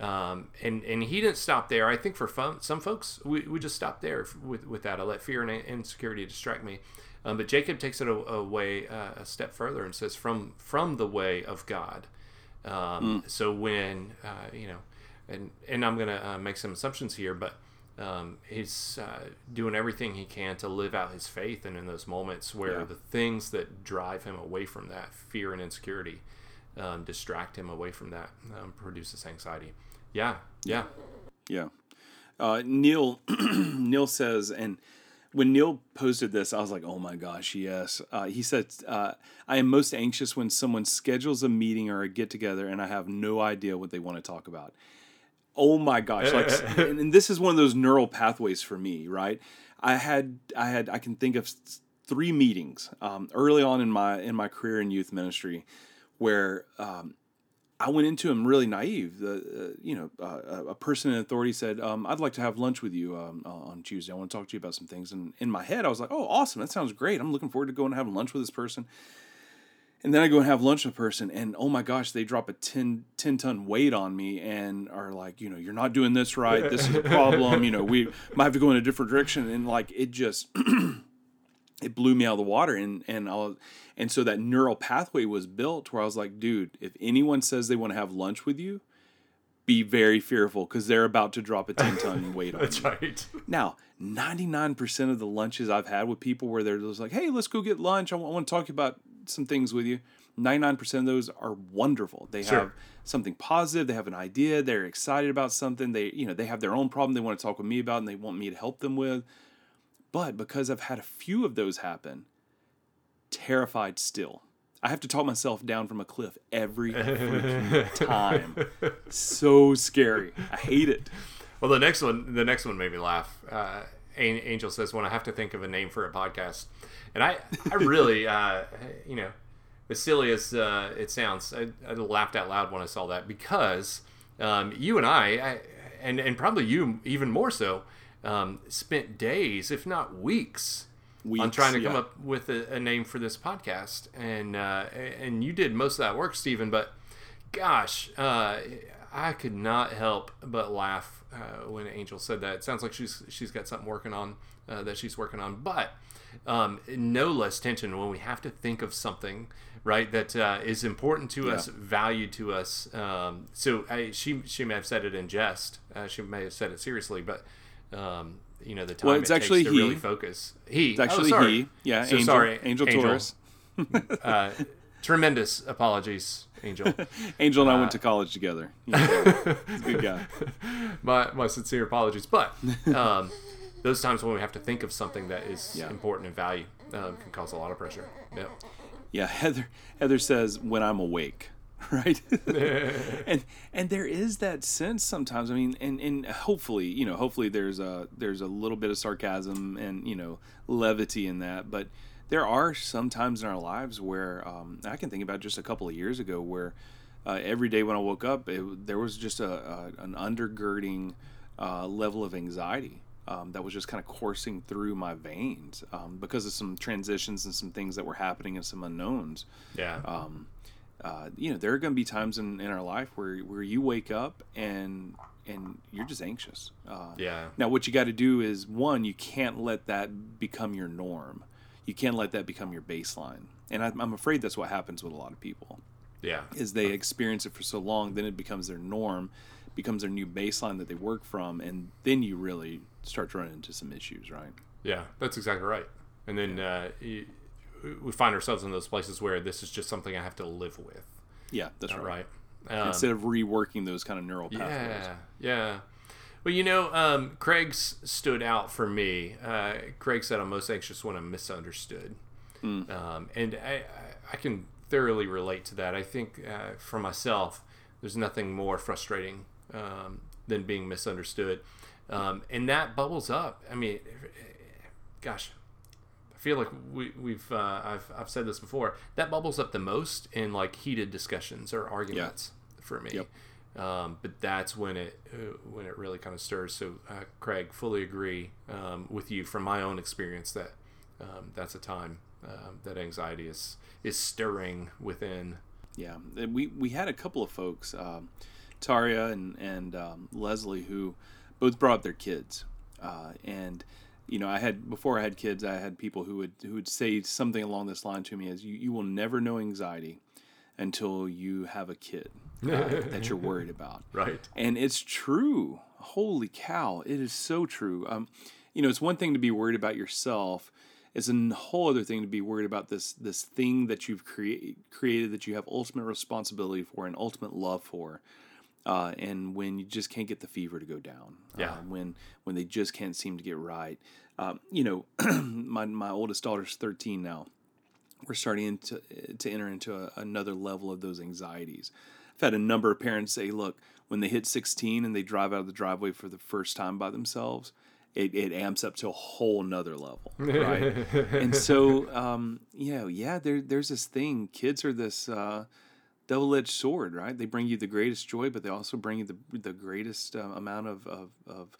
S2: Um, and, and he didn't stop there. I think for fun, some folks, we, we just stop there with, with that. I let fear and insecurity distract me. Um, but Jacob takes it away uh, a step further and says, "From from the way of God." Um, mm. So when uh, you know, and and I'm gonna uh, make some assumptions here, but um, he's uh, doing everything he can to live out his faith, and in those moments where yeah. the things that drive him away from that fear and insecurity um, distract him away from that, um, produces anxiety. Yeah, yeah,
S1: yeah. Uh, Neil *clears throat* Neil says and when Neil posted this, I was like, oh my gosh, yes. Uh, he said, uh, I am most anxious when someone schedules a meeting or a get together and I have no idea what they want to talk about. Oh my gosh. Like, *laughs* and, and this is one of those neural pathways for me, right? I had, I had, I can think of three meetings um, early on in my, in my career in youth ministry where um, I went into him really naive. The uh, you know uh, a person in authority said, um, "I'd like to have lunch with you um, on Tuesday. I want to talk to you about some things." And in my head, I was like, "Oh, awesome! That sounds great. I'm looking forward to going and having lunch with this person." And then I go and have lunch with a person, and oh my gosh, they drop a 10, 10 ton weight on me and are like, you know, you're not doing this right. This is a problem. you know, we might have to go in a different direction. And like, it just, *clears throat* it blew me out of the water. And, and I was, and so that neural pathway was built where I was like, dude, if anyone says they want to have lunch with you, be very fearful because they're about to drop a 10 ton *laughs* weight on you.
S2: That's
S1: you.
S2: right.
S1: Now, 99% of the lunches I've had with people where they're just like, hey, let's go get lunch. I want, I want to talk about some things with you. 99% of those are wonderful. They sure. have something positive. They have an idea. They're excited about something. They, you know, they have their own problem they want to talk with me about and they want me to help them with. But because I've had a few of those happen, terrified still. I have to talk myself down from a cliff every *laughs* time. so scary. I hate it.
S2: Well, the next one, the next one made me laugh. Uh, Angel says, "When I have to think of a name for a podcast," and I, I really, *laughs* uh, you know, as silly as uh, it sounds, I, I, laughed out loud when I saw that because um, you and I, I, and and probably you even more so, um, spent days, if not weeks, Weeks, on trying to yeah. come up with a, a, name for this podcast, and uh, and you did most of that work, Stephen. But gosh, uh, I could not help but laugh uh, when Angel said that. It sounds like she's she's got something working on uh, that she's working on, but um, no less tension when we have to think of something right that uh, is important to yeah. us, valued to us. Um, so I, she she may have said it in jest, uh, she may have said it seriously, but um, you know the time well, it's it actually takes to he. really focus. He.
S1: It's actually
S2: oh,
S1: he. Yeah. So Angel, sorry, Angel, Angel. Torres. *laughs*
S2: uh, tremendous apologies, Angel. *laughs*
S1: Angel and I went uh, to college together. *laughs* A good guy.
S2: My my sincere apologies, but um, those times when we have to think of something that is yeah. important and value um, can cause a lot of pressure. Yeah.
S1: Yeah. Heather Heather says when I'm awake. *laughs* right and and there is that sense sometimes i mean and and hopefully you know hopefully there's a there's a little bit of sarcasm and you know levity in that but there are some times in our lives where um, i can think about just a couple of years ago where uh, every day when I woke up, it, there was just a, a an undergirding uh, level of anxiety um, that was just kind of coursing through my veins um, because of some transitions and some things that were happening and some unknowns.
S2: Yeah.
S1: Um, uh, you know, there are going to be times in, in our life where where you wake up and and you're just anxious. Uh,
S2: yeah.
S1: Now, what you got to do is one, you can't let that become your norm. You can't let that become your baseline. And I, I'm afraid that's what happens with a lot of people.
S2: Yeah.
S1: Is they experience it for so long, then it becomes their norm, becomes their new baseline that they work from, and then you really start to run into some issues, right?
S2: Yeah, that's exactly right. And then uh, you, we find ourselves in those places where this is just something I have to live with.
S1: Yeah, that's
S2: All
S1: right.
S2: right. Um,
S1: Instead of reworking those kind of neural pathways.
S2: Yeah, yeah. Well, you know, um, Craig's stood out for me. Uh, Craig said, "I'm most anxious when I'm misunderstood," um, and I, I, can thoroughly relate to that. I think uh, for myself, there's nothing more frustrating um, than being misunderstood, um, and that bubbles up. I mean, gosh, feel like we, we've uh, I've I've said this before. That bubbles up the most in like heated discussions or arguments for me.
S1: Yep.
S2: Um, but that's when it uh, when it really kind of stirs. So, uh, Craig, fully agree um, with you from my own experience that um, that's a time um, that anxiety is is stirring within.
S1: Yeah, we we had a couple of folks, um, Taria and and um, Leslie, who both brought their kids, uh, and you know, I had before I had kids, I had people who would who would say something along this line to me: "As you, you will never know anxiety until you have a kid uh, *laughs* that you're worried about."
S2: Right.
S1: And it's true. Holy cow, it is so true. Um, you know, it's one thing to be worried about yourself. It's a whole other thing to be worried about this this thing that you've created created that you have ultimate responsibility for and ultimate love for. Uh, and when you just can't get the fever to go down,
S2: Yeah.
S1: uh, when when they just can't seem to get right, um, you know, *clears throat* my my oldest daughter's thirteen now. We're starting to to enter into a, another level of those anxieties. I've had a number of parents say, "Look, when they hit 16 and they drive out of the driveway for the first time by themselves, it, it amps up to a whole nother level, right?" *laughs* and so, um, you know, yeah, there there's this thing. Kids are this uh, double-edged sword, right? They bring you the greatest joy, but they also bring you the the greatest uh, amount of, of of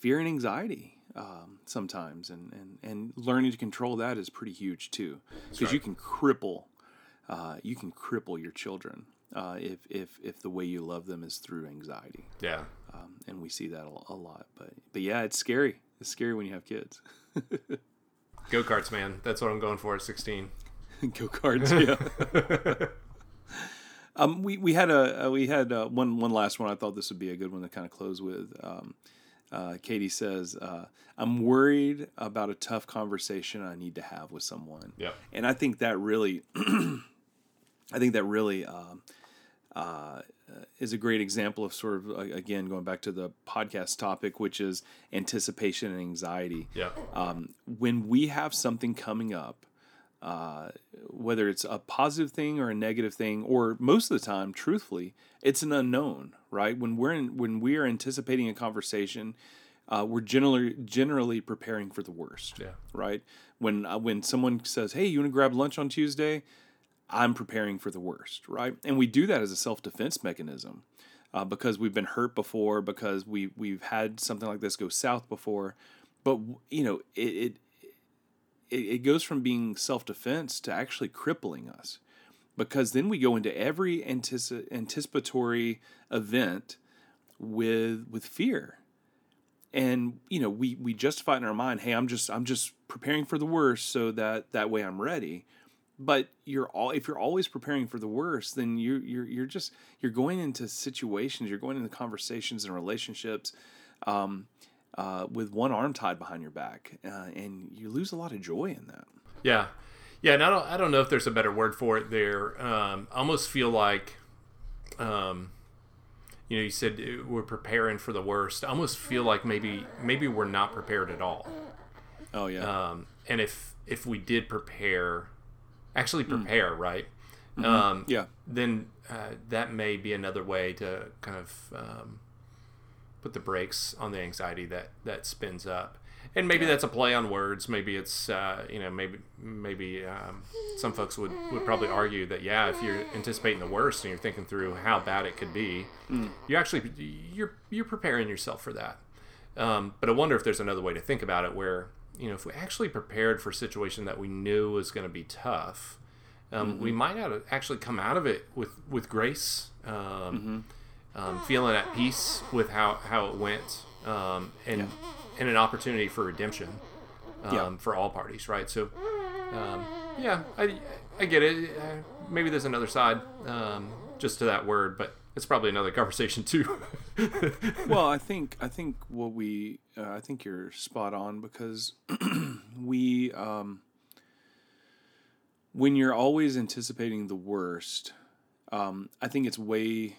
S1: fear and anxiety um, sometimes, and, and and learning to control that is pretty huge too, because you can cripple uh, you can cripple your children uh, if if if the way you love them is through anxiety,
S2: Yeah.
S1: um, and we see that a, a lot. But but yeah, it's scary. It's scary when you have kids. *laughs*
S2: Go karts, man. That's what I'm going for at 16. *laughs*
S1: Go karts, yeah. *laughs* um, we we had a we had uh, one one last one. I thought this would be a good one to kind of close with. Um, uh, Katie says, uh, "I'm worried about a tough conversation I need to have with someone."
S2: Yep.
S1: and I think that really, *clears throat* I think that really um, uh, is a great example of sort of uh, again going back to the podcast topic, which is anticipation and anxiety
S2: Yep.
S1: um, when we have something coming up, uh, whether it's a positive thing or a negative thing, or most of the time, truthfully, it's an unknown, right? When we're in, when we are anticipating a conversation, uh, we're generally generally preparing for the worst,
S2: Yeah.
S1: right? When uh, when someone says, "Hey, you want to grab lunch on Tuesday?" I'm preparing for the worst, right? And we do that as a self defense mechanism uh, because we've been hurt before, because we we've had something like this go south before. But you know, it it it, it goes from being self defense to actually crippling us, because then we go into every antici- anticipatory event with with fear. And you know we we justify in our mind hey i'm just i'm just preparing for the worst so that that way i'm ready. But you're all if you're always preparing for the worst then you you're you're just you're going into situations you're going into conversations and relationships um, uh, with one arm tied behind your back uh, and you lose a lot of joy in that
S2: Yeah, yeah, and I don't, I don't know if there's a better word for it there. Um, I almost feel like, um, you know, you said uh, we're preparing for the worst. I almost feel like maybe, maybe we're not prepared at all.
S1: oh yeah
S2: Um, and if if we did prepare, actually
S1: Hmm.
S2: prepare, right? Um,
S1: Mm-hmm. yeah
S2: then uh, that may be another way to kind of um, put the brakes on the anxiety that that spins up. And maybe that's a play on words. Maybe it's uh, you know maybe maybe um, some folks would, would probably argue that yeah, if you're anticipating the worst and you're thinking through how bad it could be, mm. you actually you're you're preparing yourself for that. Um, but I wonder if there's another way to think about it where you know if we actually prepared for a situation that we knew was going to be tough, um, mm-hmm. we might have actually come out of it with with grace, um, mm-hmm. Um, feeling at peace with how how it went, um, and. Yeah and an opportunity for redemption um, yeah. for all parties, right? So, um, yeah, I, I get it. Uh, maybe there's another side um, just to that word, but it's probably another *laughs* conversation too. *laughs*
S1: well, I think I think what we uh, I think you're spot on because *clears throat* we um, when you're always anticipating the worst, um, I think it's way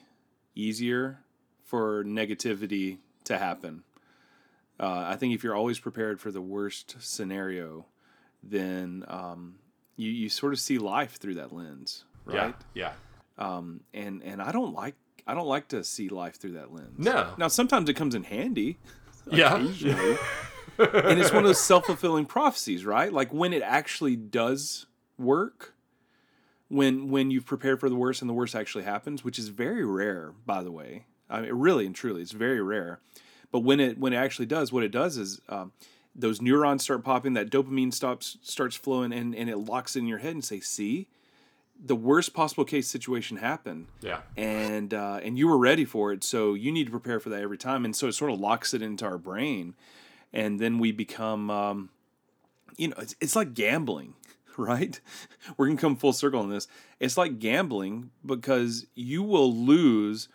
S1: easier for negativity to happen uh, I think if you're always prepared for the worst scenario, then um, you you sort of see life through that lens, right?
S2: Yeah.
S1: yeah. Um, and and I don't like I don't like to see life through that lens.
S2: No.
S1: Now sometimes it comes in handy. *laughs*
S2: Yeah.
S1: and it's one of those self fulfilling prophecies, right? Like when it actually does work, when when you've prepared for the worst and the worst actually happens, which is very rare, by the way. I mean, really and truly, it's very rare. But when it when it actually does, what it does is um, those neurons start popping, that dopamine stops starts flowing, and and it locks in your head and say, "See, the worst possible case situation happened.
S2: Yeah,
S1: and uh, and you were ready for it, so you need to prepare for that every time. And so it sort of locks it into our brain, and then we become, um, you know, it's, it's like gambling." Right, *laughs* we're gonna come full circle on this. It's like gambling because you will lose.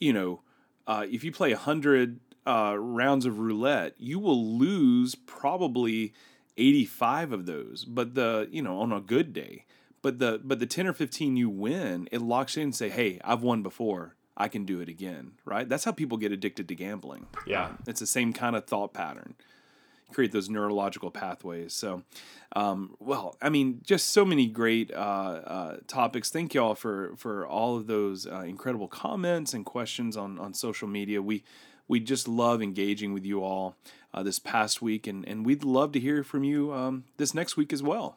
S1: You know, uh, if you play a hundred uh, rounds of roulette, you will lose probably 85 of those. But the, you know, on a good day, but the, but the 10 or 15 you win, it locks in and say, Hey, I've won before. I can do it again. Right. That's how people get addicted to gambling.
S2: Yeah.
S1: It's the same kind of thought pattern. Create those neurological pathways. So, um, well, I mean, just so many great uh, uh, topics. Thank y'all for for all of those uh, incredible comments and questions on on social media. We we just love engaging with you all uh, this past week, and, and we'd love to hear from you um, this next week as well.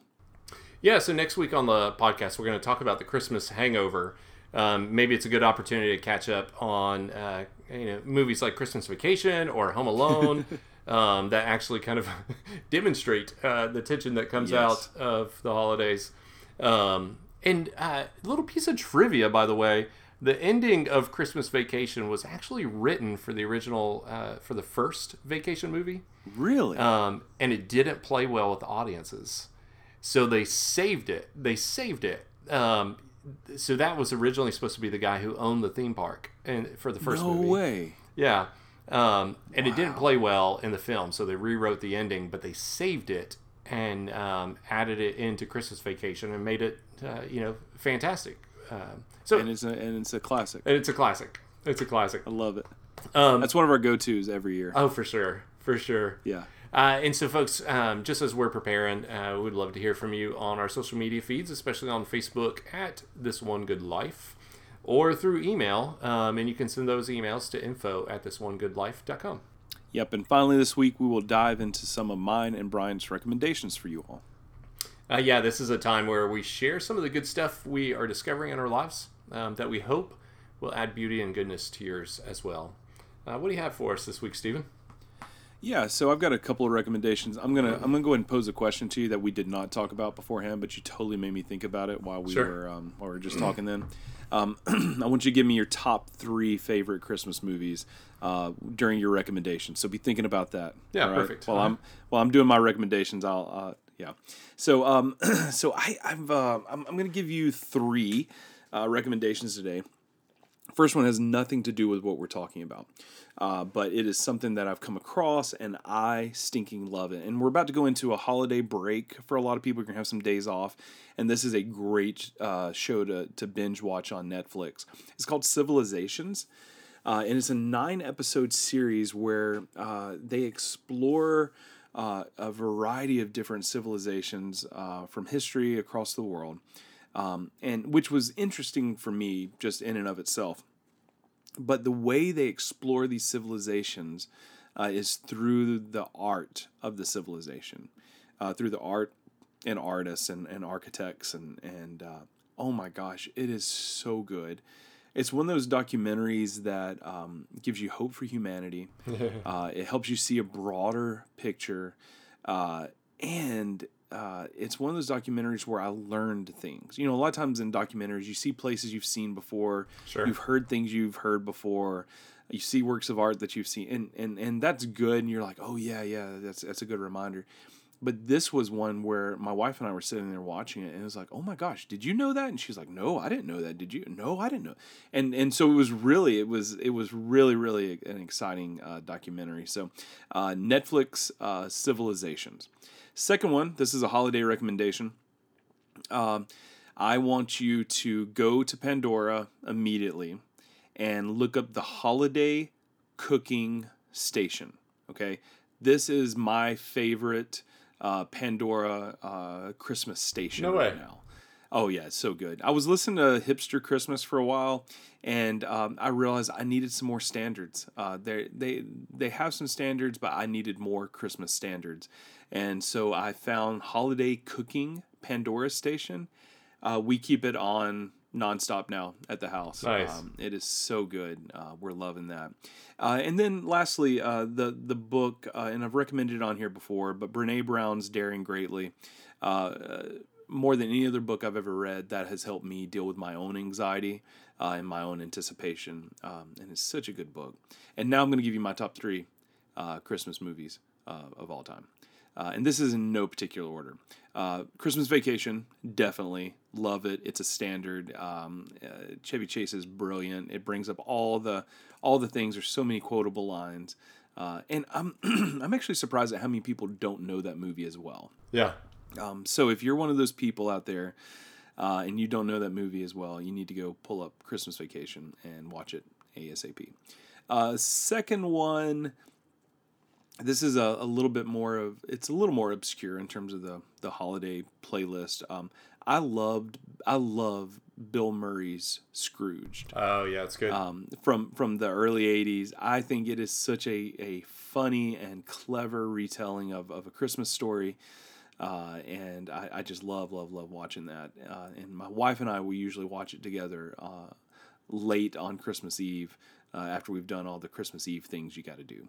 S2: Yeah, so next week on the podcast, we're going to talk about the Christmas hangover. Um, maybe it's a good opportunity to catch up on uh, you know movies like Christmas Vacation or Home Alone *laughs* um, that actually kind of *laughs* demonstrate uh, the tension that comes yes. out of the holidays. Um, and a uh, little piece of trivia, by the way, the ending of Christmas Vacation was actually written for the original uh, for the first Vacation movie.
S1: Really?
S2: Um, and it didn't play well with audiences, so they saved it. They saved it. Um, so that was originally supposed to be the guy who owned the theme park and for the first
S1: no
S2: movie.
S1: No way.
S2: Yeah. Um, and wow. it didn't play well in the film, so they rewrote the ending, but they saved it and um, added it into Christmas Vacation and made it, uh, you know, fantastic.
S1: Um, so and it's a and it's a classic.
S2: And it's a classic. It's a classic.
S1: I love it. Um, That's one of our go tos every year.
S2: Oh, for sure, for sure.
S1: Yeah.
S2: Uh, and so, folks, um, just as we're preparing, uh, we'd love to hear from you on our social media feeds, especially on Facebook at This One Good Life, or through email. Um, and you can send those emails to info at thisonegoodlife.com.
S1: Yep. And finally, this week, we will dive into some of mine and Brian's recommendations for you all.
S2: Uh, yeah, this is a time where we share some of the good stuff we are discovering in our lives um, that we hope will add beauty and goodness to yours as well. Uh, what do you have for us this week, Stephen?
S1: Yeah, so I've got a couple of recommendations. I'm gonna I'm gonna go ahead and pose a question to you that we did not talk about beforehand, but you totally made me think about it while we sure. were um, while we were just talking. Then, um, *clears throat* I want you to give me your top three favorite Christmas movies uh, during your recommendations. So be thinking about that.
S2: Yeah, right? perfect.
S1: While uh-huh. I'm while I'm doing my recommendations, I'll uh, yeah. So um, *clears throat* so I I've uh, I'm, I'm gonna give you three uh, recommendations today. First one has nothing to do with what we're talking about, uh, but it is something that I've come across and I stinking love it. And we're about to go into a holiday break for a lot of people. You're gonna have some days off, and this is a great uh, show to to binge watch on Netflix. It's called Civilizations. Uh, and it's a nine episode series where uh, they explore uh, a variety of different civilizations uh, from history across the world, um, and which was interesting for me just in and of itself. But the way they explore these civilizations uh, is through the art of the civilization, uh, through the art and artists and, and architects and and uh, oh my gosh, it is so good. It's one of those documentaries that um, gives you hope for humanity. *laughs* uh, it helps you see a broader picture, uh, and uh, it's one of those documentaries where I learned things. You know, a lot of times in documentaries, you see places you've seen before,
S2: Sure.
S1: you've heard things you've heard before, you see works of art that you've seen, and and and that's good. And you're like, oh yeah, yeah, that's that's a good reminder. But this was one where my wife and I were sitting there watching it, and it was like, "Oh my gosh, did you know that?" And she's like, "No, I didn't know that. Did you? No, I didn't know." And and so it was really, it was it was really really an exciting uh, documentary. So, uh, Netflix uh, Civilizations. Second one, this is a holiday recommendation. Um, I want you to go to Pandora immediately and look up the holiday cooking station. Okay, this is my favorite uh, Pandora uh, Christmas station
S2: No
S1: right now. Oh yeah, it's so good. I was listening to Hipster Christmas for a while, and um, I realized I needed some more standards. Uh, they they they have some standards, but I needed more Christmas standards, and so I found Holiday Cooking Pandora Station. Uh, we keep it on nonstop now at the house.
S2: Nice.
S1: Um, it is so good. Uh, we're loving that. Uh, and then lastly, uh, the the book, uh, and I've recommended it on here before, but Brene Brown's Daring Greatly. Uh, more than any other book I've ever read, that has helped me deal with my own anxiety uh, and my own anticipation. Um, and it's such a good book. And now I'm going to give you my top three uh, Christmas movies uh, of all time. Uh, and this is in no particular order. Uh, Christmas Vacation, definitely love it. It's a standard. Um, uh, Chevy Chase is brilliant. It brings up all the all the things. There's so many quotable lines, uh, and I'm *clears throat* I'm actually surprised at how many people don't know that movie as well.
S2: Yeah.
S1: Um, so if you're one of those people out there uh, and you don't know that movie as well, you need to go pull up Christmas Vacation and watch it ASAP. Uh, second one, this is a, a little bit more of it's a little more obscure in terms of the the holiday playlist. Um, I loved I love Bill Murray's Scrooged
S2: Oh yeah, it's good.
S1: um, from from the early '80s. I think it is such a, a funny and clever retelling of, of a Christmas story, uh, and I, I just love love love watching that. Uh, and my wife and I we usually watch it together uh, late on Christmas Eve uh, after we've done all the Christmas Eve things you got to do.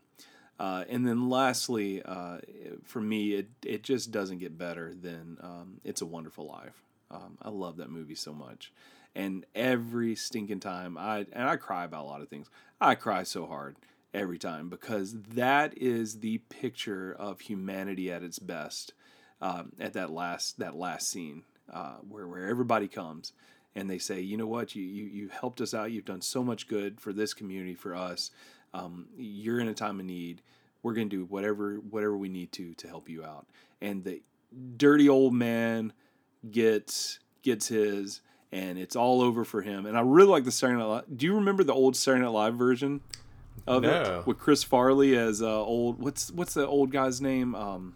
S1: Uh, and then lastly, uh, for me, it, it just doesn't get better than um, It's a Wonderful Life. Um, I love that movie so much. And every stinking time, I and I cry about a lot of things. I cry so hard every time because that is the picture of humanity at its best. Um, at that last that last scene, uh, where where everybody comes and they say, you know what, you you you helped us out. You've done so much good for this community, for us. Um, you're in a time of need. We're gonna do whatever whatever we need to to help you out. And the dirty old man gets gets his, and it's all over for him. And I really like the Saturday Night Live. Do you remember the old Saturday Night Live version of
S2: No.
S1: it with Chris Farley as uh, old? What's what's the old guy's name? Um,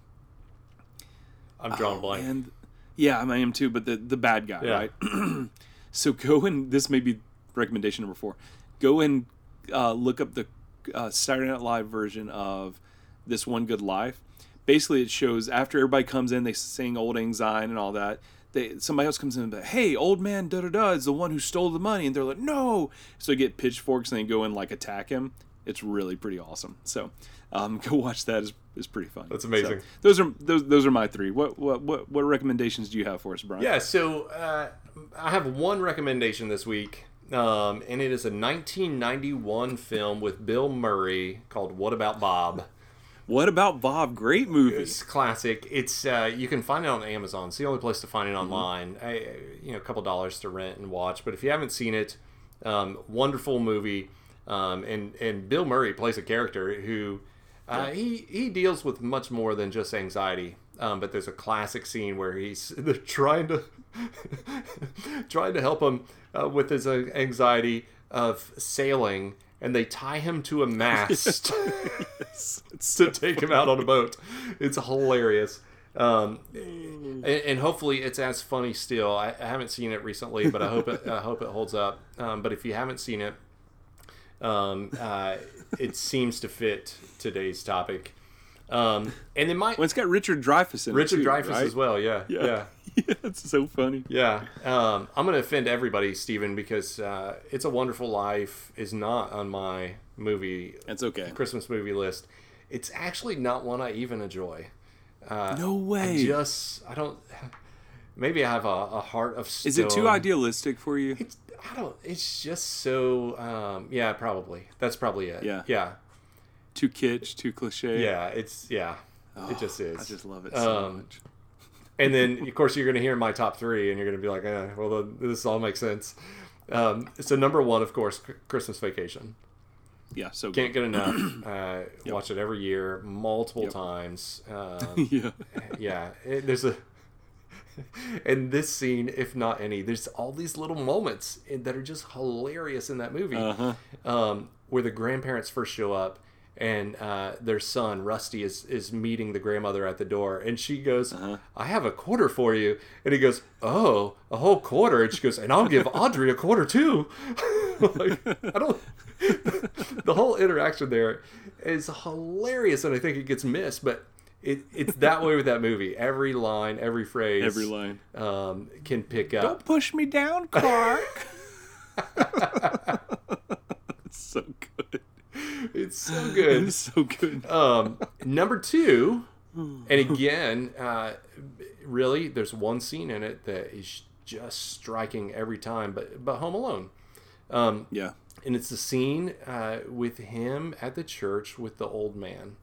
S2: I'm drawing
S1: oh,
S2: blank.
S1: man. Yeah, I am too. But the the bad guy,
S2: Yeah.
S1: right? *clears throat* so go and this may be recommendation number four. Go and uh, look up the uh, Saturday Night Live version of this One Good Life. Basically, it shows after everybody comes in, they sing "Auld Lang Syne" and all that. They somebody else comes in and be like, "Hey, old man, da da da, is the one who stole the money," and they're like, "No!" So they get pitchforks and they go and like attack him. It's really pretty awesome. So um, *laughs* go watch that. is is pretty fun.
S2: That's amazing.
S1: So, those are those those are my three. What what what what recommendations do you have for us, Brian?
S2: Yeah, so uh, I have one recommendation this week, um, and it is a 1991 film with Bill Murray called "What About Bob."
S1: What about Bob? Great movie.
S2: It's classic. It's uh, you can find it on Amazon. It's the only place to find it online. I, you know, a couple dollars to rent and watch. But if you haven't seen it, um, wonderful movie. Um, and and Bill Murray plays a character who uh, he he deals with much more than just anxiety. Um, but there's a classic scene where he's *laughs* they're trying to *laughs* trying to help him uh, with his uh, anxiety of sailing, and they tie him to a mast *laughs* to take him out on a boat. It's hilarious. Um, and, and hopefully it's as funny still. I, I haven't seen it recently, but I hope it I hope it holds up. Um, but if you haven't seen it, Um, uh, it seems to fit today's topic. Um, and then my
S1: Well, it's got Richard Dreyfuss in
S2: Richard
S1: it too,
S2: Dreyfuss
S1: right?
S2: as well. Yeah, yeah, yeah. *laughs*
S1: yeah, it's so funny.
S2: Yeah, um, I'm gonna offend everybody, Steven, because uh, "It's a Wonderful Life" is not on my movie
S1: It's okay.
S2: Christmas movie list. It's actually not one I even enjoy.
S1: No way.
S2: I just I don't. *sighs* Maybe I have a, a heart of stone.
S1: Is it too idealistic for you?
S2: It's, I don't. It's just so. Um, yeah, probably. That's probably it.
S1: Yeah.
S2: Yeah.
S1: Too kitsch, too cliche.
S2: Yeah. It's yeah. it just is.
S1: I just love it so
S2: Um,
S1: much.
S2: and then of course you're going to hear my top three, and you're going to be like, eh, well, this all makes sense. Um, so number one, of course, Christmas Vacation.
S1: Yeah, so
S2: Can't get enough. *clears throat* Uh, Watch it every year, multiple times. *laughs* Um,
S1: yeah.
S2: yeah, it, there's a. and this scene, if not any, there's all these little moments in- that are just hilarious in that movie.
S1: Uh-huh.
S2: Um, where the grandparents first show up, and uh, their son Rusty is is meeting the grandmother at the door, and she goes,
S1: Uh-huh.
S2: "I have a quarter for you," and he goes, "Oh, a whole quarter," and she goes, "And I'll give Audrey a quarter too." *laughs* like, I don't. *laughs* the whole interaction there is hilarious, and I think it gets missed, but. It, it's that way with that movie. Every line, every phrase,
S1: Every line.
S2: um, can pick up.
S1: Don't push me down, Clark. *laughs* it's so good. *laughs*
S2: It's so *laughs* good.
S1: It's so good.
S2: Um, number two, *sighs* and again, uh, really, there's one scene in it that is just striking every time. But but Home Alone, um,
S1: Yeah.
S2: and it's the scene uh, with him at the church with the old man.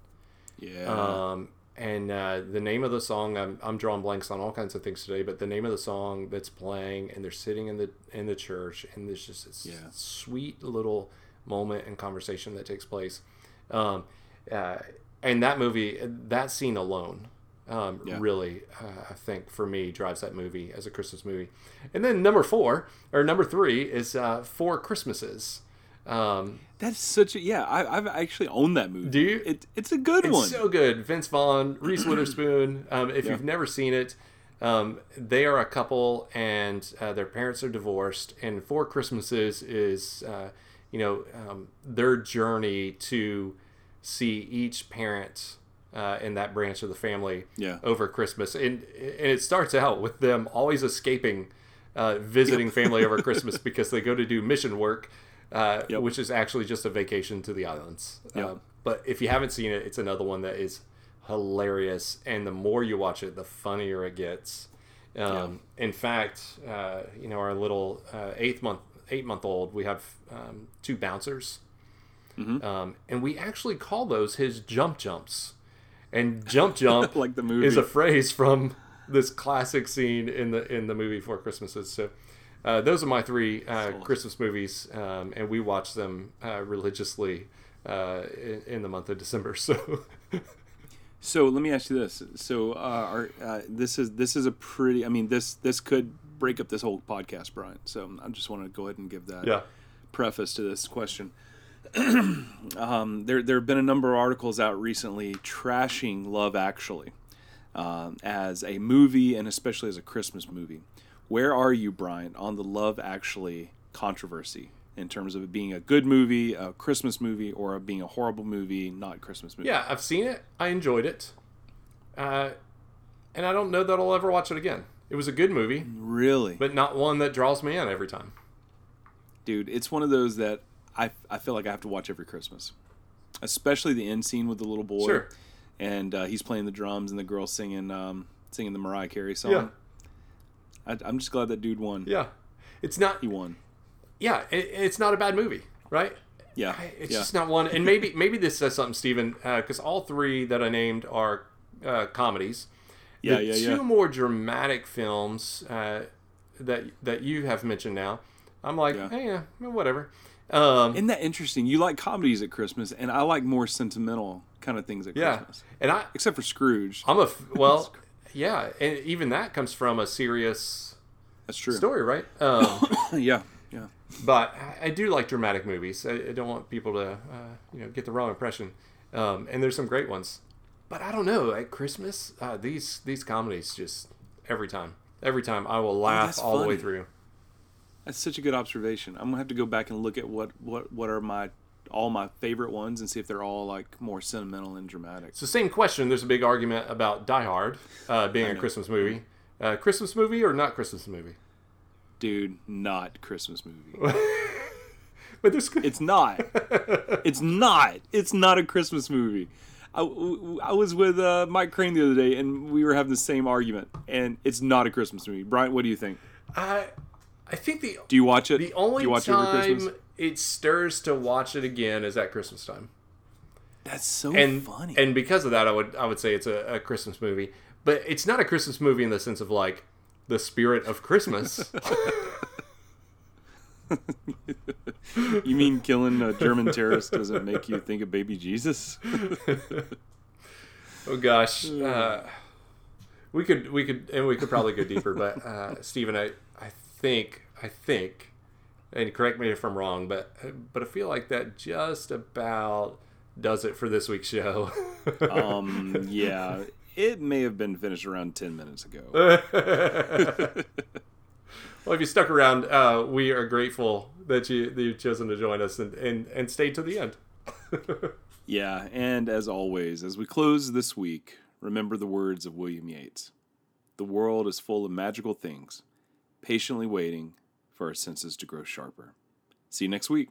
S1: Yeah.
S2: Um, and uh, the name of the song, I'm, I'm drawing blanks on all kinds of things today, but the name of the song that's playing, and they're sitting in the in the church, and there's just this
S1: Yeah.
S2: sweet little moment and conversation that takes place. Um, uh, and that movie, that scene alone, um,
S1: Yeah.
S2: really, uh, I think for me, drives that movie as a Christmas movie. And then number four or number three is uh, Four Christmases. Um,
S1: That's such a yeah. I, I've actually owned that movie.
S2: Do you?
S1: It, it's a good
S2: It's
S1: one.
S2: so good. Vince Vaughn, Reese Witherspoon. Um, if you've never seen it, um, they are a couple and uh, their parents are divorced. And Four Christmases is, uh, you know, um, their journey to see each parent uh, in that branch of the family
S1: Yeah.
S2: over Christmas. And, and it starts out with them always escaping uh, visiting family over *laughs* Christmas because they go to do mission work, uh,
S1: Yep.
S2: which is actually just a vacation to the islands.
S1: Yep.
S2: Uh, but if you haven't seen it, it's another one that is hilarious. And the more you watch it, the funnier it gets. Um, In fact, uh, you know, our little uh, eighth month, eight month old, we have um, two bouncers. Um, and we actually call those his jump jumps. And jump *laughs* jump
S1: Like the movie.
S2: is a phrase from this classic scene in the in the movie Four Christmases. So uh, those are my three uh, Christmas movies, um, and we watch them uh, religiously uh, in, in the month of December. *laughs* So
S1: So let me ask you this. So uh, our, uh, this is this is a pretty. I mean this this could break up this whole podcast, Brian. So I just want to go ahead and give that
S2: yeah,
S1: preface to this question. *clears throat* um, there there have been a number of articles out recently trashing Love Actually um, as a movie and especially as a Christmas movie. Where are you, Brian, on the Love Actually controversy in terms of it being a good movie, a Christmas movie, or being a horrible movie, not Christmas movie?
S2: yeah, I've seen it. I enjoyed it, uh, and I don't know that I'll ever watch it again. It was a good movie,
S1: Really,
S2: but not one that draws me in every time.
S1: dude, it's one of those that I I feel like I have to watch every Christmas, especially the end scene with the little boy.
S2: Sure.
S1: and uh, he's playing the drums and the girl singing um, singing the Mariah Carey song.
S2: Yeah.
S1: I, I'm just glad that dude won.
S2: Yeah, it's not.
S1: He won.
S2: Yeah, it, it's not a bad movie, right?
S1: Yeah,
S2: It's
S1: yeah.
S2: just not one. And maybe maybe this says something, Steven, because all three that I named are uh, comedies.
S1: Yeah,
S2: the
S1: yeah,
S2: two
S1: yeah.
S2: more dramatic films uh, that that you have mentioned now, I'm like,
S1: Yeah.
S2: hey, yeah, whatever. Um,
S1: Isn't that interesting? You like comedies at Christmas, and I like more sentimental kind of things at
S2: yeah,
S1: Christmas.
S2: and I
S1: Except for Scrooge.
S2: I'm a *laughs* well, yeah, and even that comes from a serious
S1: That's true.
S2: story, right? *coughs* Um,
S1: yeah, yeah.
S2: but I- I do like dramatic movies. I, I don't want people to, uh, you know, get the wrong impression. Um, and there's some great ones, but I don't know. At Christmas, uh, these these comedies just every time, every time I will laugh
S1: that's
S2: all the way through.
S1: That's such a good observation. I'm gonna have to go back and look at what what what are my all my favorite ones and see if they're all like more sentimental and dramatic.
S2: It's the same question. There's a big argument about Die Hard uh, being a Christmas movie. Uh, Christmas movie or not Christmas movie?
S1: Dude, not Christmas movie. *laughs*
S2: But there's
S1: It's not. it's not. It's not a Christmas movie. I, I was with uh, Mike Crane the other day, and we were having the same argument. And it's not a Christmas movie. Brian, what do you think?
S2: I I think the
S1: Do you watch it?
S2: the only
S1: do you watch it
S2: time
S1: Christmas?
S2: it stirs to watch it again is at Christmas time.
S1: That's so
S2: and
S1: funny.
S2: and because of that, I would I would say it's a, a Christmas movie, but it's not a Christmas movie in the sense of like the spirit of Christmas. *laughs* *laughs*
S1: you mean killing a German terrorist doesn't make you think of baby Jesus? *laughs*
S2: oh gosh, uh, we could we could and we could probably go deeper, but uh, Stephen, I I think I think, and correct me if I'm wrong, but but I feel like that just about does it for this week's show. *laughs*
S1: um, yeah, it may have been finished around 10 minutes ago.
S2: Well, if you stuck around, uh, we are grateful that you that you've chosen to join us and, and, and stayed to the end. *laughs*
S1: Yeah, and as always, as we close this week, remember the words of William Yeats The world is full of magical things, patiently waiting for our senses to grow sharper. See you next week.